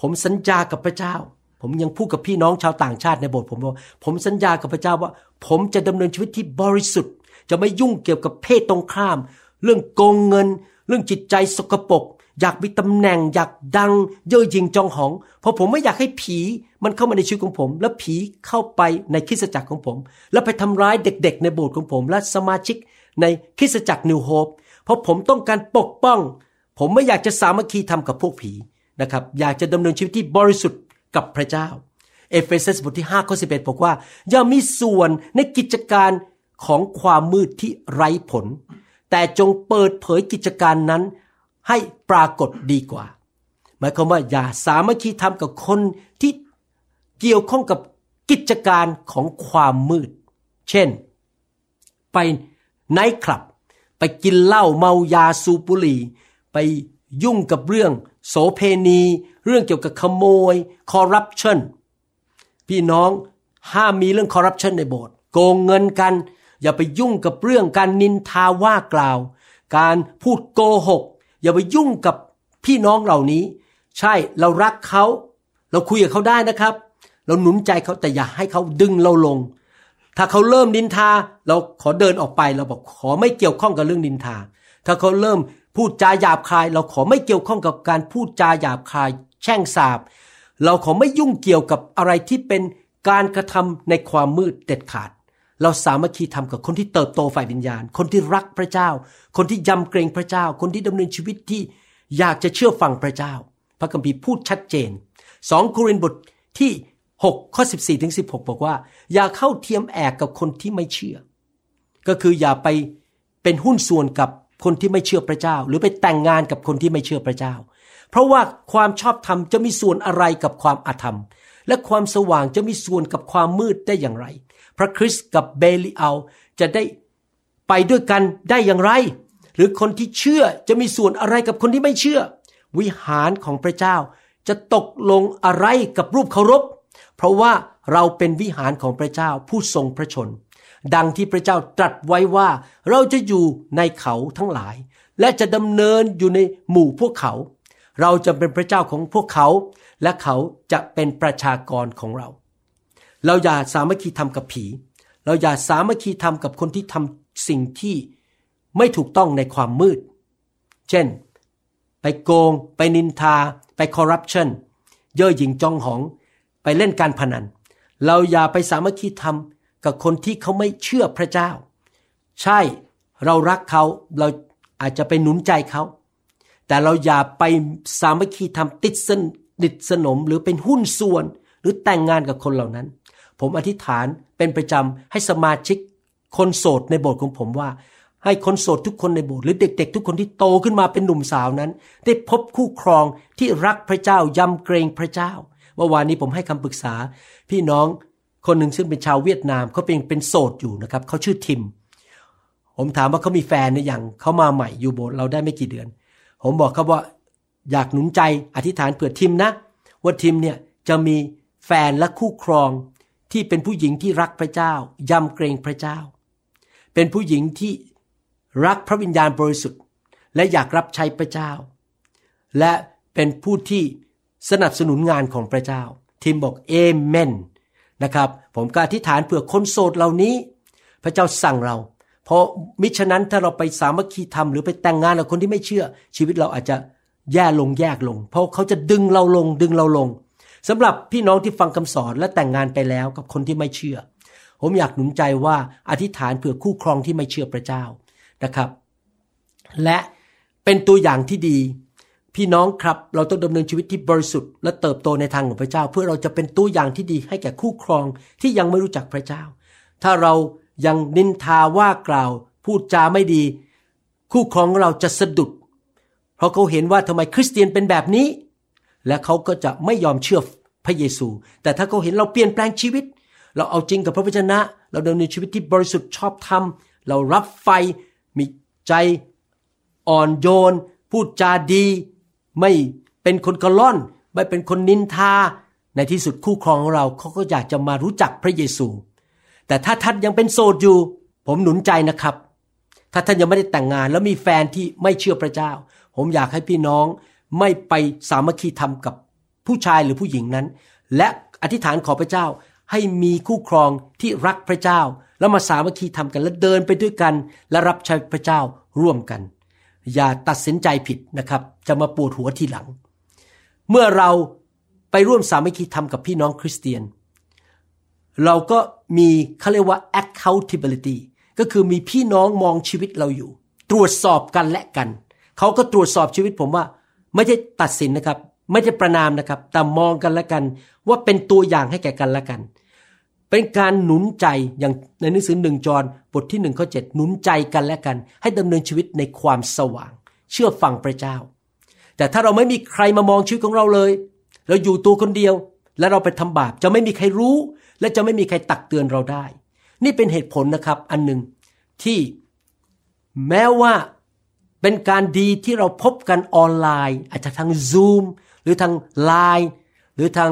ผมสัญญากับพระเจ้า ผมยังพูดกับพี่น้องชาวต่างชาติในโบสถ์ผมว่าผมสัญญากับพระเจ้าว่า ผมจะดำเนินชีวิตที่บริสุทธิ์ จะไม่ยุ่งเกี่ยวกับเพศตรงข้าม เรื่องโกงเงิน เรื่องจิตใจสกปรกอยากมีตำแหน่ง อยากดังเย่อหยิ่งจองหอง เพราะผมไม่อยากให้ผีมันเข้ามาในชีวิตของผม และผีเข้าไปในคริสตจักรของผม แล้วไปทำร้ายเด็กๆ ในโบสถ์ของผม และสมาชิกในคริสตจักร New Hope เพราะผมต้องการปกป้อง ผมไม่อยากจะสามัคคีธรรมกับพวกผี นะครับอยากจะดำเนินชีวิตที่บริสุทธิ์กับพระเจ้า เอเฟซัสบทที่5ข้อ11บอกว่า อย่ามีส่วนในกิจการของความมืดที่ไร้ผล แต่จงเปิดเผยกิจการนั้นให้ปรากฏดีกว่า หมายความว่าอย่าสามัคคีธรรมกับคนที่เกี่ยวข้องกับกิจการของความมืด เช่น ไปไนท์คลับ ไปกินเหล้าเมายาสูบบุหรี่ ไปยุ่งกับเรื่อง โสเพณี เรื่องเกี่ยวกับขโมยคอร์รัปชันพี่น้องห้ามมีเรื่องคอร์รัปชันในโบสถ์โกงเงินกัน อย่าไปยุ่งกับเรื่องการนินทาว่ากล่าว การพูดโกหก อย่าไปยุ่งกับพี่น้องเหล่านี้ ใช่เรารักเขาเราคุยกับเขาได้นะครับ เราหนุนใจเขาแต่อย่าให้เขาดึงเราลง ถ้าเขาเริ่มนินทา เราขอเดินออกไปเราบอกขอไม่เกี่ยวข้องกับเรื่องนินทา ถ้าเขาเริ่มพูดจาหยาบคาย เราขอไม่เกี่ยวข้องกับการพูดจาหยาบคาย แช่งสาบ เราขอไม่ยุ่งเกี่ยวกับอะไรที่เป็นการกระทำในความมืดเด็ดขาด เราสามัคคีทำกับคนที่เติบโตฝ่ายวิญญาณ คนที่รักพระเจ้า คนที่ยำเกรงพระเจ้า คนที่ดำเนินชีวิตที่อยากจะเชื่อฟังพระเจ้า พระคัมภีร์พูดชัดเจนสองโครินธ์บทที่6ข้อ14ถึง16 บอกว่า อย่าเข้าเทียมแอกกับคนที่ไม่เชื่อ ก็คืออย่าไปเป็นหุ้นส่วนกับ คนที่ไม่เชื่อพระเจ้า หรือไปแต่งงานกับคนที่ไม่เชื่อพระเจ้า เพราะว่าความชอบธรรมจะมีส่วนอะไรกับความอาธรรม และความสว่างจะมีส่วนกับความมืดได้อย่างไร พระคริสต์กับเบลิอัลจะได้ไปด้วยกันได้อย่างไร หรือคนที่เชื่อจะมีส่วนอะไรกับคนที่ไม่เชื่อ วิหารของพระเจ้าจะตกลงอะไรกับรูปเคารพ เพราะว่าเราเป็นวิหารของพระเจ้าผู้ทรงพระชน ดังที่พระเจ้าตรัสไว้ว่า เราจะอยู่ในเขาทั้งหลาย และจะดำเนินอยู่ในหมู่พวกเขา เราจะเป็นพระเจ้าของพวกเขา และเขาจะเป็นประชากรของเรา เราอย่าสามัคคีทำกับผี เราอย่าสามัคคีทำกับคนที่ทำสิ่งที่ไม่ถูกต้องในความมืด เช่น ไปโกง ไปนินทา ไปคอร์รัปชันเย่อหยิ่งจองหอง ไปเล่นการพนัน เราอย่าไปสามัคคีทำ กับคนที่เขาไม่เชื่อพระเจ้า ใช่เรารักเขาเราอาจจะไปหนุนใจเขา แต่เราอย่าไปสามัคคีทำติดสนิทสนมหรือเป็นหุ้นส่วน หรือแต่งงานกับคนเหล่านั้น ผมอธิษฐานเป็นประจำให้สมาชิกคนโสดในโบสถ์ของผมว่า ให้คนโสดทุกคนในโบสถ์หรือเด็ก ๆ ทุกคนที่โตขึ้นมาเป็นหนุ่มสาวนั้น ได้พบคู่ครองที่รักพระเจ้ายำเกรงพระเจ้าเมื่อวานนี้ผมให้คำปรึกษาพี่น้อง คนหนึ่งซึ่งเป็นชาวเวียดนามเขาเป็นเป็นโสดอยู่นะครับเขาชื่อทิม ผมถามว่าเขามีแฟนหรือยังเขามาใหม่อยู่โบสถ์เราได้ไม่กี่เดือน ผมบอกเขาว่าอยากหนุนใจอธิษฐานเผื่อทิมนะ ว่าทิมเนี่ยจะมีแฟนและคู่ครองที่เป็นผู้หญิงที่รักพระเจ้ายำเกรงพระเจ้า เป็นผู้หญิงที่รักพระวิญญาณบริสุทธิ์ และอยากรับใช้พระเจ้า และเป็นผู้ที่สนับสนุนงานของพระเจ้า ทิมบอกเอเมน นะครับ ผมก็อธิษฐานเผื่อคนโสดเหล่านี้ พระเจ้าสั่งเรา เพราะมิฉะนั้นถ้าเราไปสามัคคีทำหรือไปแต่งงานกับคนที่ไม่เชื่อ ชีวิตเราอาจจะแย่ลงแยกลง เพราะเขาจะดึงเราลงดึงเราลงสำหรับพี่น้องที่ฟังคำสอนและแต่งงานไปแล้วกับคนที่ไม่เชื่อ ผมอยากหนุนใจว่าอธิษฐานเผื่อคู่ครองที่ไม่เชื่อพระเจ้านะครับ และเป็นตัวอย่างที่ดี พี่น้องครับ เราต้องดำเนินชีวิตที่บริสุทธิ์และเติบโตในทางของพระเจ้า เพื่อเราจะเป็นตัวอย่างที่ดีให้แก่คู่ครองที่ยังไม่รู้จักพระเจ้า ถ้าเรายังนินทาว่ากล่าว พูดจาไม่ดี คู่ครองเราจะสะดุด เพราะเขาเห็นว่าทำไมคริสเตียนเป็นแบบนี้ และเขาก็จะไม่ยอมเชื่อพระเยซู แต่ถ้าเขาเห็นเราเปลี่ยนแปลงชีวิต เราเอาจริงกับพระวจนะ เราดำเนินชีวิตที่บริสุทธิ์ชอบธรรม เรารับไฟมีใจอ่อนโยน พูดจาดี ไม่เป็นคนกระล่อน ไม่เป็นคนนินทา ในที่สุดคู่ครองของเราเขาก็อยากจะมารู้จักพระเยซู แต่ถ้าท่านยังเป็นโสดอยู่ ผมหนุนใจนะครับ ถ้าท่านยังไม่ได้แต่งงาน แล้วมีแฟนที่ไม่เชื่อพระเจ้า ผมอยากให้พี่น้องไม่ไปสามัคคีธรรมกับผู้ชายหรือผู้หญิงนั้น และอธิษฐานขอพระเจ้าให้มีคู่ครองที่รักพระเจ้า แล้วมาสามัคคีทำกันและเดินไปด้วยกัน และรับใช้พระเจ้าร่วมกัน อย่าตัดสินใจผิดนะครับ จะมาปวดหัวทีหลัง เมื่อเราไปร่วมสามัคคีทำกับพี่น้องคริสเตียน เราก็มีเขาเรียกว่า accountability ก็คือมีพี่น้องมองชีวิตเราอยู่ ตรวจสอบกันและกัน เขาก็ตรวจสอบชีวิตผมว่า ไม่ใช่ตัดสินนะครับ ไม่ใช่ประนามนะครับ แต่มองกันและกัน ว่าเป็นตัวอย่างให้แก่กันและกัน เป็นการหนุนใจอย่างในหนังสือหนึ่งจอห์นบทที่หนึ่งข้อเจ็ดหนุนใจกันและกัน ให้ดำเนินชีวิตในความสว่าง เชื่อฟังพระเจ้า แต่ถ้าเราไม่มีใครมามองชีวิตของเราเลย เราอยู่ตัวคนเดียว และเราไปทำบาปจะไม่มีใครรู้ และจะไม่มีใครตักเตือนเราได้ นี่เป็นเหตุผลนะครับอันหนึ่งที่แม้ว่าเป็นการดีที่เราพบกันออนไลน์ อาจจะทาง Zoom หรือทางไลน์หรือทาง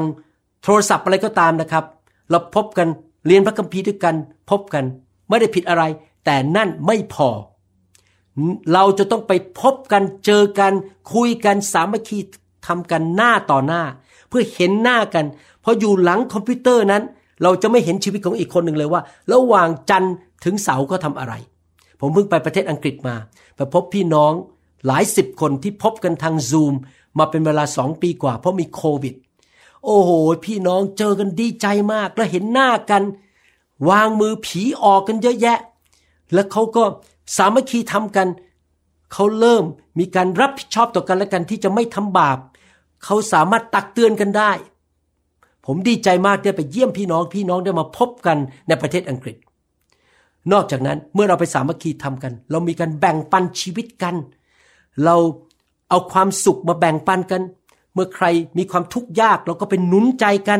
โทรศัพท์อะไรก็ตามนะครับ เราพบกันเรียนพระคัมภีร์ด้วยกันพบกัน ไม่ได้ผิดอะไร แต่นั่นไม่พอ เราจะต้องไปพบกันเจอกัน คุยกันสามัคคีทำกันหน้าต่อหน้า เพื่อเห็นหน้ากัน เพราะอยู่หลังคอมพิวเตอร์นั้น เราจะไม่เห็นชีวิตของอีกคนหนึ่งเลยว่า ระหว่างจันทร์ถึงเสาร์ก็ทำอะไร ผมเพิ่งไปประเทศอังกฤษมา ไปพบพี่น้องหลายสิบคนที่พบกันทางซูมมาเป็นเวลาสองปีกว่า เพราะมีโควิด โอ้โห พี่น้องเจอกันดีใจมาก แล้วเห็นหน้ากัน วางมือผีออกกันเยอะแยะ แล้วเขาก็สามัคคีทำกัน เขาเริ่มมีการรับผิดชอบต่อกันและกันที่จะไม่ทำบาป เขาสามารถตักเตือนกันได้ ผมดีใจมากได้ไปเยี่ยมพี่น้อง พี่น้องได้มาพบกันในประเทศอังกฤษ นอกจากนั้นเมื่อเราไปสามัคคีทำกัน เรามีการแบ่งปันชีวิตกัน เราเอาความสุขมาแบ่งปันกัน มื่อใครมีความทุกข์ยากเราก็เป็นหนุนใจกัน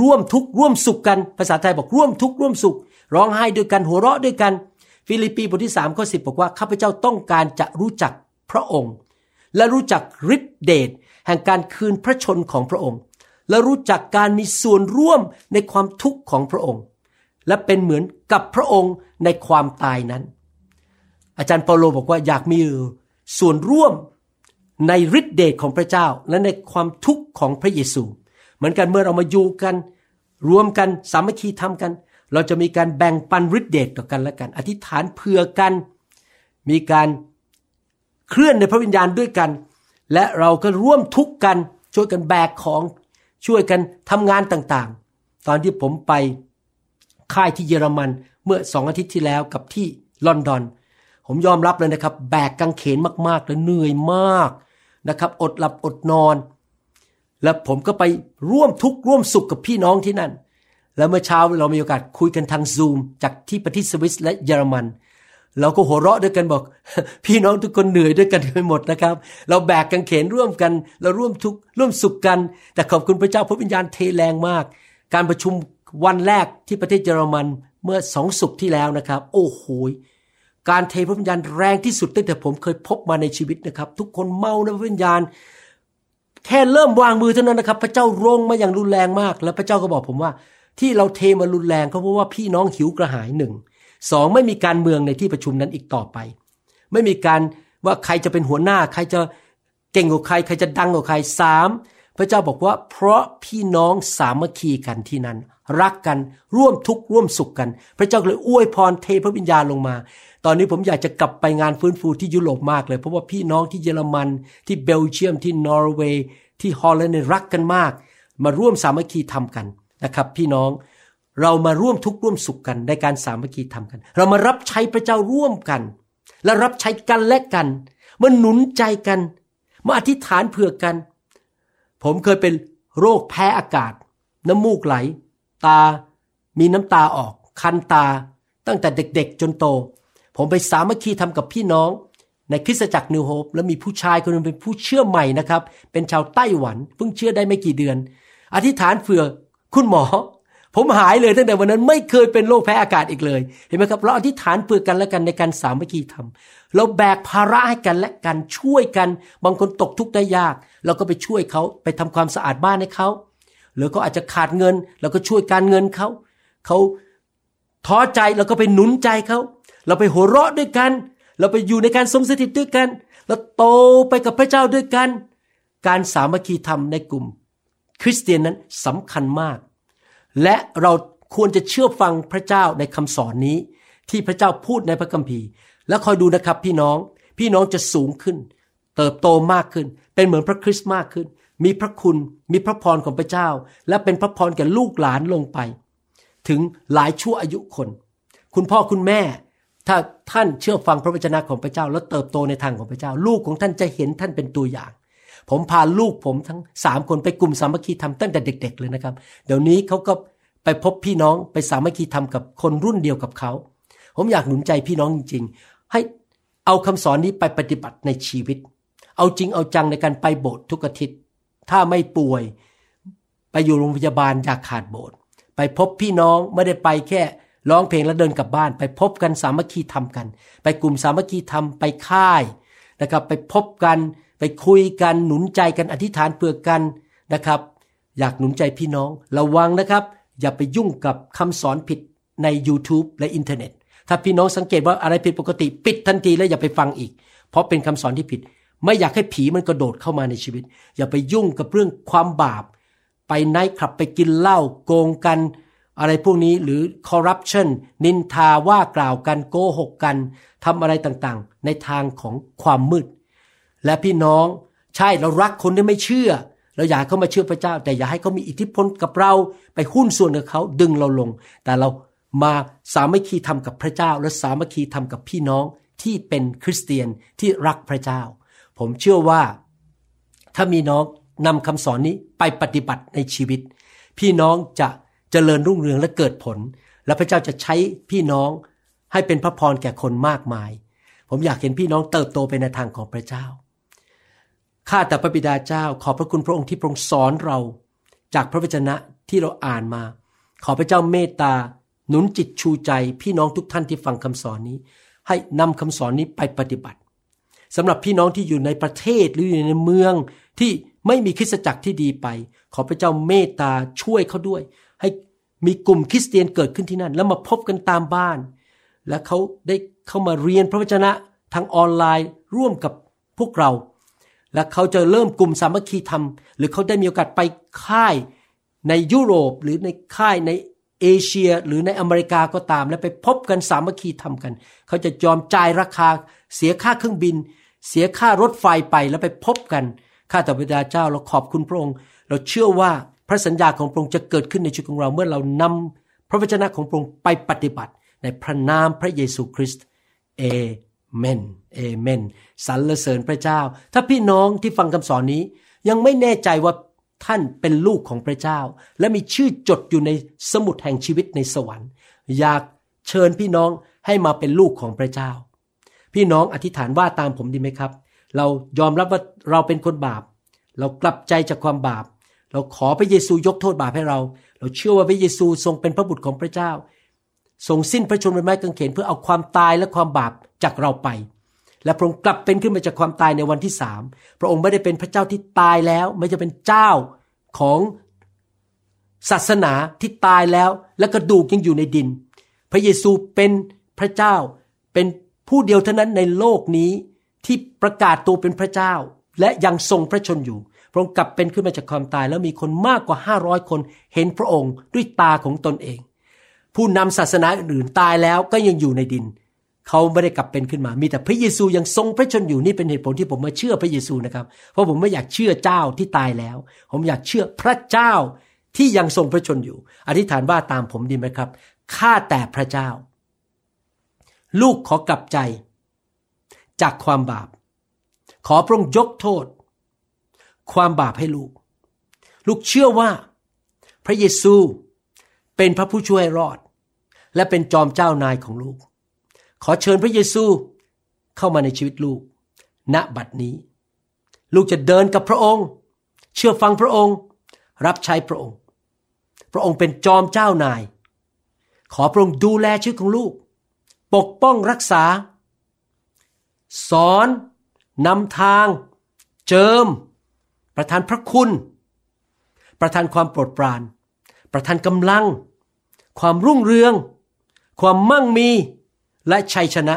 ร่วมทุกข์ร่วมสุขกัน ภาษาไทยบอกร่วมทุกข์ร่วมสุข ร้องไห้ด้วยกันหัวเราะด้วยกัน ฟิลิปปีบทที่3ข้อ10 บอกว่าข้าพเจ้าต้องการจะรู้จักพระองค์ และรู้จักฤทธิเดชแห่งการคืนพระชนของพระองค์ และรู้จักการมีส่วนร่วมในความทุกข์ของพระองค์ และเป็นเหมือนกับพระองค์ในความตายนั้น อาจารย์เปาโลบอกว่าอยากมีส่วนร่วม ในฤทธิเดชของพระเจ้าและในความทุกข์ของพระเยซู เหมือนกันเมื่อเรามาอยู่กัน รวมกันสามัคคีทำกัน เราจะมีการแบ่งปันฤทธิเดชต่อกันและกัน อธิษฐานเผื่อกัน มีการเคลื่อนในพระวิญญาณด้วยกัน และเราก็ร่วมทุกข์กันช่วยกันแบกของช่วยกันทำงานต่างๆ ตอนที่ผมไปค่ายที่เยอรมันเมื่อสองอาทิตย์ที่แล้วกับที่ลอนดอน ผมยอมรับเลยนะครับ แบกกังเขนมากๆ และเหนื่อยมาก นะครับ อดหลับอดนอน แล้วผมก็ไปร่วมทุกข์ร่วมสุขกับพี่น้องที่นั่น แล้วเมื่อเช้าเรามีโอกาสคุยกันทางซูม จากที่ประเทศสวิสและเยอรมัน เราก็หัวเราะด้วยกันบอก พี่น้องทุกคนเหนื่อยด้วยกันไปหมดนะครับ เราแบกกังเขนร่วมกัน เราร่วมทุกข์ร่วมสุขกัน แต่ขอบคุณพระเจ้าพระวิญญาณเทแรงมาก การประชุมวันแรกที่ประเทศเยอรมันเมื่อสองสุขที่แล้วนะครับ โอ้โห การเทพระวิญญาณแรงที่สุดตั้งแต่ผมเคยพบมาในชีวิตนะครับ ทุกคนเมาในพระวิญญาณ แค่เริ่มวางมือเท่านั้นนะครับ พระเจ้าลงมาอย่างรุนแรงมาก แล้วพระเจ้าก็บอกผมว่า ที่เราเทมารุนแรงก็เพราะว่าพี่น้องหิวกระหายหนึ่งสองไม่มีการเมืองในที่ประชุมนั้นอีกต่อไป ไม่มีการว่าใครจะเป็นหัวหน้า ใครจะเก่งกว่าใคร ใครจะดังกว่าใครสามพระเจ้าบอกว่า เพราะพี่น้องสามัคคีกันที่นั้น รักกันร่วมทุกข์ร่วมสุขกัน พระเจ้าเลยอวยพรเทพระวิญญาณลงมาตอนนี้ผมอยากจะกลับไปงานฟื้นฟูที่ยุโรปมากเลย เพราะว่าพี่น้องที่เยอรมันที่เบลเยียมที่นอร์เวย์ที่ฮอลแลนด์รักกันมาก มาร่วมสามัคคีธรรมกันนะครับ พี่น้องเรามาร่วมทุกข์ร่วมสุขกันในการสามัคคีธรรมกัน เรามารับใช้พระเจ้าร่วมกัน และรับใช้กันและกันมาหนุนใจกันมาอธิษฐานเผื่อกัน ผมเคยเป็นโรคแพ้อากาศ น้ำมูกไหล ตามีน้ำตาออก คันตาตั้งแต่เด็กๆจนโต ผมไปสามัคคีทำกับพี่น้อง ในคริสตจักรนิวโฮปแล้วมีผู้ชายคนหนึงเป็นผู้เชื่อใหม่นะครับ เป็นชาวไต้หวันเพิ่งเชื่อได้ไม่กี่เดือน อธิษฐานเผื่อคุณหมอ ผมหายเลยตั้งแต่วันนั้นไม่เคยเป็นโรคแพ้อากาศอีกเลย เห็นไหมครับ เราอธิษฐานเผื่อกันและกันในการสามัคคีธรรมเราแบกภาระให้กันและกันช่วยกัน บางคนตกทุกข์ได้ยาก เราก็ไปช่วยเขาไปทำความสะอาดบ้านให้เขาหรือเขาอาจจะขาดเงินเราก็ช่วยการเงินเขาเขาท้อใจเราก็ไปหนุนใจเขา เราไปหัวเราะด้วยกัน เราไปอยู่ในการทรงสถิตด้วยกัน เราโตไปกับพระเจ้าด้วยกัน การสามัคคีธรรมในกลุ่ม คริสเตียนนั้นสำคัญมาก และเราควรจะเชื่อฟังพระเจ้าในคำสอนนี้ ที่พระเจ้าพูดในพระคัมภีร์ แล้วคอยดูนะครับพี่น้องพี่น้องจะสูงขึ้น เติบโตมากขึ้น เป็นเหมือนพระคริสต์มากขึ้น มีพระคุณมีพระพรของพระเจ้า และเป็นพระพรแก่ลูกหลานลงไป ถึงหลายชั่วอายุคน คุณพ่อคุณแม่ ถ้าท่านเชื่อฟังพระวจนะของพระเจ้า แล้วเติบโตในทางของพระเจ้า ลูกของท่านจะเห็นท่านเป็นตัวอย่าง ผมพาลูกผมทั้งสามคนไปกลุ่มสามัคคีธรรมตั้งแต่เด็ก ๆ เลยนะครับ เดี๋ยวนี้เขาก็ไปพบพี่น้องไปสามัคคีธรรมกับคนรุ่นเดียวกับเขา ผมอยากหนุนใจพี่น้องจริง ๆ ให้เอาคำสอนนี้ไปปฏิบัติในชีวิต เอาจริงเอาจังในการไปโบสถ์ทุกอาทิตย์ ถ้าไม่ป่วยไปอยู่โรงพยาบาลอย่าขาดโบสถ์ไปพบพี่น้องไม่ได้ไปแค่ ร้องเพลงแล้วเดินกลับบ้าน ไปพบกันสามัคคีธรรมกัน ไปกลุ่มสามัคคีธรรมไปค่ายนะครับ ไปพบกันไปคุยกันหนุนใจกันอธิษฐานเพื่อกันนะครับ อยากหนุนใจพี่น้องระวังนะครับ อย่าไปยุ่งกับคำสอนผิดใน YouTube และอินเทอร์เน็ต ถ้าพี่น้องสังเกตว่าอะไรผิดปกติ ปิดทันทีแล้วอย่าไปฟังอีก เพราะเป็นคำสอนที่ผิด ไม่อยากให้ผีมันกระโดดเข้ามาในชีวิต อย่าไปยุ่งกับเรื่องความบาป ไปไนท์คลับไปกินเหล้าโกงกัน อะไรพวกนี้หรือคอร์รัปชันนินทาว่ากล่าวกันโกหกกันทำอะไรต่างๆ ในทางของความมืด และพี่น้องใช่เรารักคนที่ไม่เชื่อ เราอยากเขามาเชื่อพระเจ้า แต่อย่าให้เขามีอิทธิพลกับเราไปหุ้นส่วนกับเขาดึงเราลง แต่เรามาสามัคคีทำกับพระเจ้า และสามัคคีทำกับพี่น้องที่เป็นคริสเตียนที่รักพระเจ้า ผมเชื่อว่า ถ้ามีน้องนำคำสอนนี้ไปปฏิบัติในชีวิต พี่น้องจะ เจริญรุ่งเรืองและเกิดผล และพระเจ้าจะใช้พี่น้องให้เป็นพระพรแก่คนมากมาย ผมอยากเห็นพี่น้องเติบโตไปในทางของพระเจ้า ข้าแต่พระบิดาเจ้า ขอบพระคุณพระองค์ที่ทรงสอนเรา จากพระวจนะที่เราอ่านมา ขอพระเจ้าเมตตาหนุนจิตชูใจพี่น้องทุกท่านที่ฟังคำสอนนี้ ให้นำคำสอนนี้ไปปฏิบัติสำหรับพี่น้องที่อยู่ในประเทศหรืออยู่ในเมืองที่ไม่มีคริสตจักรที่ดีไป ขอพระเจ้าเมตตาช่วยเขาด้วย มีกลุ่มคริสเตียนเกิดขึ้นที่นั่น แล้วมาพบกันตามบ้าน และเขาได้เข้ามาเรียนพระวจนะทางออนไลน์ร่วมกับพวกเรา และเขาจะเริ่มกลุ่มสามัคคีธรรม หรือเขาได้มีโอกาสไปค่ายในยุโรปหรือในค่ายในเอเชียหรือในอเมริกาก็ตาม และไปพบกันสามัคคีทำกัน เขาจะยอมจ่ายราคา เสียค่าเครื่องบิน เสียค่ารถไฟไปแล้วไปพบกันข้าแต่พระเจ้าเราขอบคุณพระองค์ เราเชื่อว่า พระสัญญาของพระองค์จะเกิดขึ้นในชีวิตของเราเมื่อเรานำพระวจนะของพระองค์ไปปฏิบัติในพระนามพระเยซูคริสต์เอเมนเอเมนสรรเสริญพระเจ้า ถ้าพี่น้องที่ฟังคำสอนนี้ ยังไม่แน่ใจว่าท่านเป็นลูกของพระเจ้า และมีชื่อจดอยู่ในสมุดแห่งชีวิตในสวรรค์ อยากเชิญพี่น้องให้มาเป็นลูกของพระเจ้า พี่น้องอธิษฐานว่าตามผมดีไหมครับ เรายอมรับว่าเราเป็นคนบาป เรากลับใจจากความบาป เราขอพระเยซูยกโทษบาปให้เรา เราเชื่อว่าพระเยซูทรงเป็นพระบุตรของพระเจ้าทรงสิ้นพระชนม์บนไม้กางเขนเพื่อเอาความตายและความบาปจากเราไป และพระองค์กลับเป็นขึ้นมาจากความตายในวันที่สามพระองค์ไม่ได้เป็นพระเจ้าที่ตายแล้ว ไม่จะเป็นเจ้าของศาสนาที่ตายแล้ว และกระดูกยังอยู่ในดิน พระเยซูเป็นพระเจ้า เป็นผู้เดียวเท่านั้นในโลกนี้ที่ประกาศตัวเป็นพระเจ้า และยังทรงพระชนอยู่ พระองค์กลับเป็นขึ้นมาจากความตาย แล้วมีคนมากกว่า 500 คนเห็นพระองค์ด้วยตาของตนเอง ผู้นำศาสนาอื่นตายแล้วก็ยังอยู่ในดิน เขาไม่ได้กลับเป็นขึ้นมา มีแต่พระเยซูยังทรงพระชนอยู่นี่เป็นเหตุผลที่ผมมาเชื่อพระเยซูนะครับ เพราะผมไม่อยากเชื่อเจ้าที่ตายแล้ว ผมอยากเชื่อพระเจ้าที่ยังทรงพระชนอยู่ อธิษฐานว่าตามผมดีไหมครับข้าแต่พระเจ้า ลูกขอกลับใจ จากความบาป ขอพระองค์ยกโทษ ความบาปให้ลูก ลูกเชื่อว่า พระเยซูเป็นพระผู้ช่วยรอด และเป็นจอมเจ้านายของลูก ขอเชิญพระเยซูเข้ามาในชีวิตลูก ณบัดนี้ ลูกจะเดินกับพระองค์ เชื่อฟังพระองค์ รับใช้พระองค์ พระองค์เป็นจอมเจ้านาย ขอพระองค์ดูแลชีวิตของลูก ปกป้องรักษา สอนนำทาง เจิม ประทานพระคุณ ประทานความโปรดปราน ประทานกำลัง ความรุ่งเรือง ความมั่งมีและชัยชนะ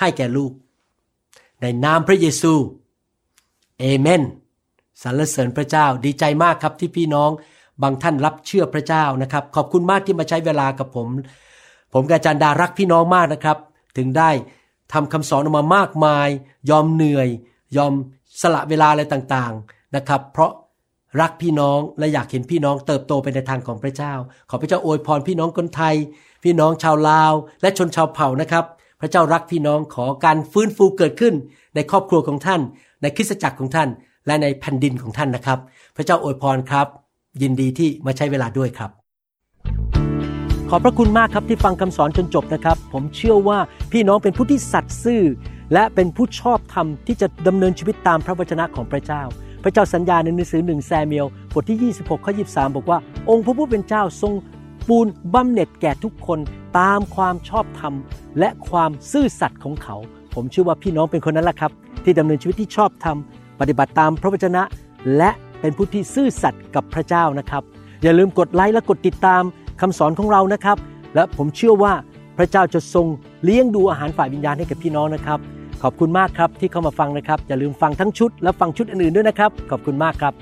ให้แก่ลูก ในนามพระเยซูเอเมนสรรเสริญพระเจ้าดีใจมากครับที่พี่น้องบางท่านรับเชื่อพระเจ้านะครับ ขอบคุณมากที่มาใช้เวลากับผม ผมกับอาจารย์ดารักพี่น้องมากนะครับ ถึงได้ทำคำสอนออกมามากมาย ยอมเหนื่อย ยอม สละเวลาอะไรต่างๆนะครับ เพราะรักพี่น้องและอยากเห็นพี่น้องเติบโตไปในทางของพระเจ้า ขอพระเจ้าอวยพรพี่น้องคนไทย พี่น้องชาวลาว และชนชาวเผ่านะครับ พระเจ้ารักพี่น้องขอการฟื้นฟูเกิดขึ้น ในครอบครัวของท่าน ในคริสตจักรของท่าน และในแผ่นดินของท่านนะครับ พระเจ้าอวยพรครับ ยินดีที่มาใช้เวลาด้วยครับ ขอบพระคุณมากครับที่ฟังคำสอนจนจบนะครับ ผมเชื่อว่าพี่น้องเป็นผู้ที่สัตย์ซื่อ และเป็นผู้ชอบธรรมที่จะดำเนินชีวิตตามพระวจนะของพระเจ้า พระเจ้าสัญญาในหนังสือหนึ่งแซมเมลบทที่ 26ข้อ23 บอกว่า องค์พระผู้เป็นเจ้าทรงปูนบำเหน็จแก่ทุกคนตามความชอบธรรม และความซื่อสัตย์ของเขา ผมเชื่อว่าพี่น้องเป็นคนนั้นแหละครับ ที่ดำเนินชีวิตที่ชอบธรรม ปฏิบัติตามพระวจนะ และเป็นผู้ที่ซื่อสัตย์กับพระเจ้านะครับ อย่าลืมกดไลค์และกดติดตามคำสอนของเรานะครับ และผมเชื่อว่าพระเจ้าจะทรงเลี้ยงดูอาหารฝ่ายวิญญาณให้กับพี่น้องนะครับ ขอบคุณมากครับที่เข้ามาฟังนะครับ อย่าลืมฟังทั้งชุดและฟังชุดอื่นๆด้วยนะครับ ขอบคุณมากครับ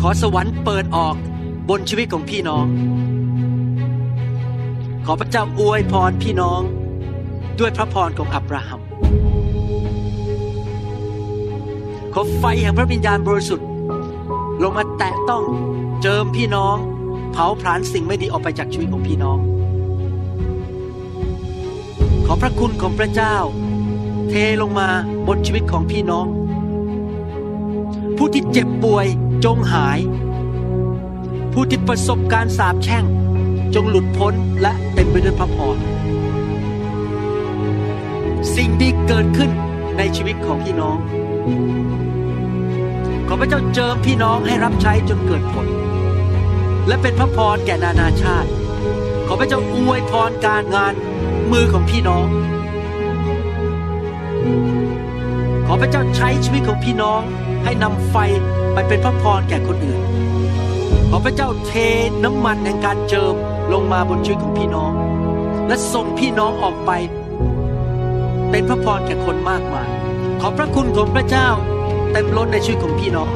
ขอสวรรค์เปิดออกบนชีวิตของพี่น้อง ขอพระเจ้าอวยพรพี่น้อง ด้วยพระพรของอับราฮัม ขอไฟแห่งพระวิญญาณบริสุทธิ์ ลงมาแตะต้องเจิมพี่น้อง เผาผลาญสิ่งไม่ดีออกไปจากชีวิตของพี่น้อง ขอพระคุณของพระเจ้า เทลงมาบนชีวิตของพี่น้อง ผู้ที่เจ็บป่วยจงหาย ผู้ที่ประสบการสาปแช่ง จงหลุดพ้นและเต็มไปด้วยพระพรสิ่งดีเกิดขึ้นในชีวิตของพี่น้อง อพระเจ้าเจิมพี่น้องให้รับใช้จนเกิดผล และเป็นพระพรแก่นานาชาติ ขอพระเจ้าอวยพรการงานมือของพี่น้อง ขอพระเจ้าใช้ชีวิตของพี่น้องให้นำไฟไปเป็นพระพรแก่คนอื่น ขอพระเจ้าเทน้ำมันแห่งการเจิมลงมาบนชีวิตของพี่น้อง และส่งพี่น้องออกไป เป็นพระพรแก่คนมากมาย ขอพระคุณของพระเจ้า เต็มล้นในชีวิตของพี่น้อง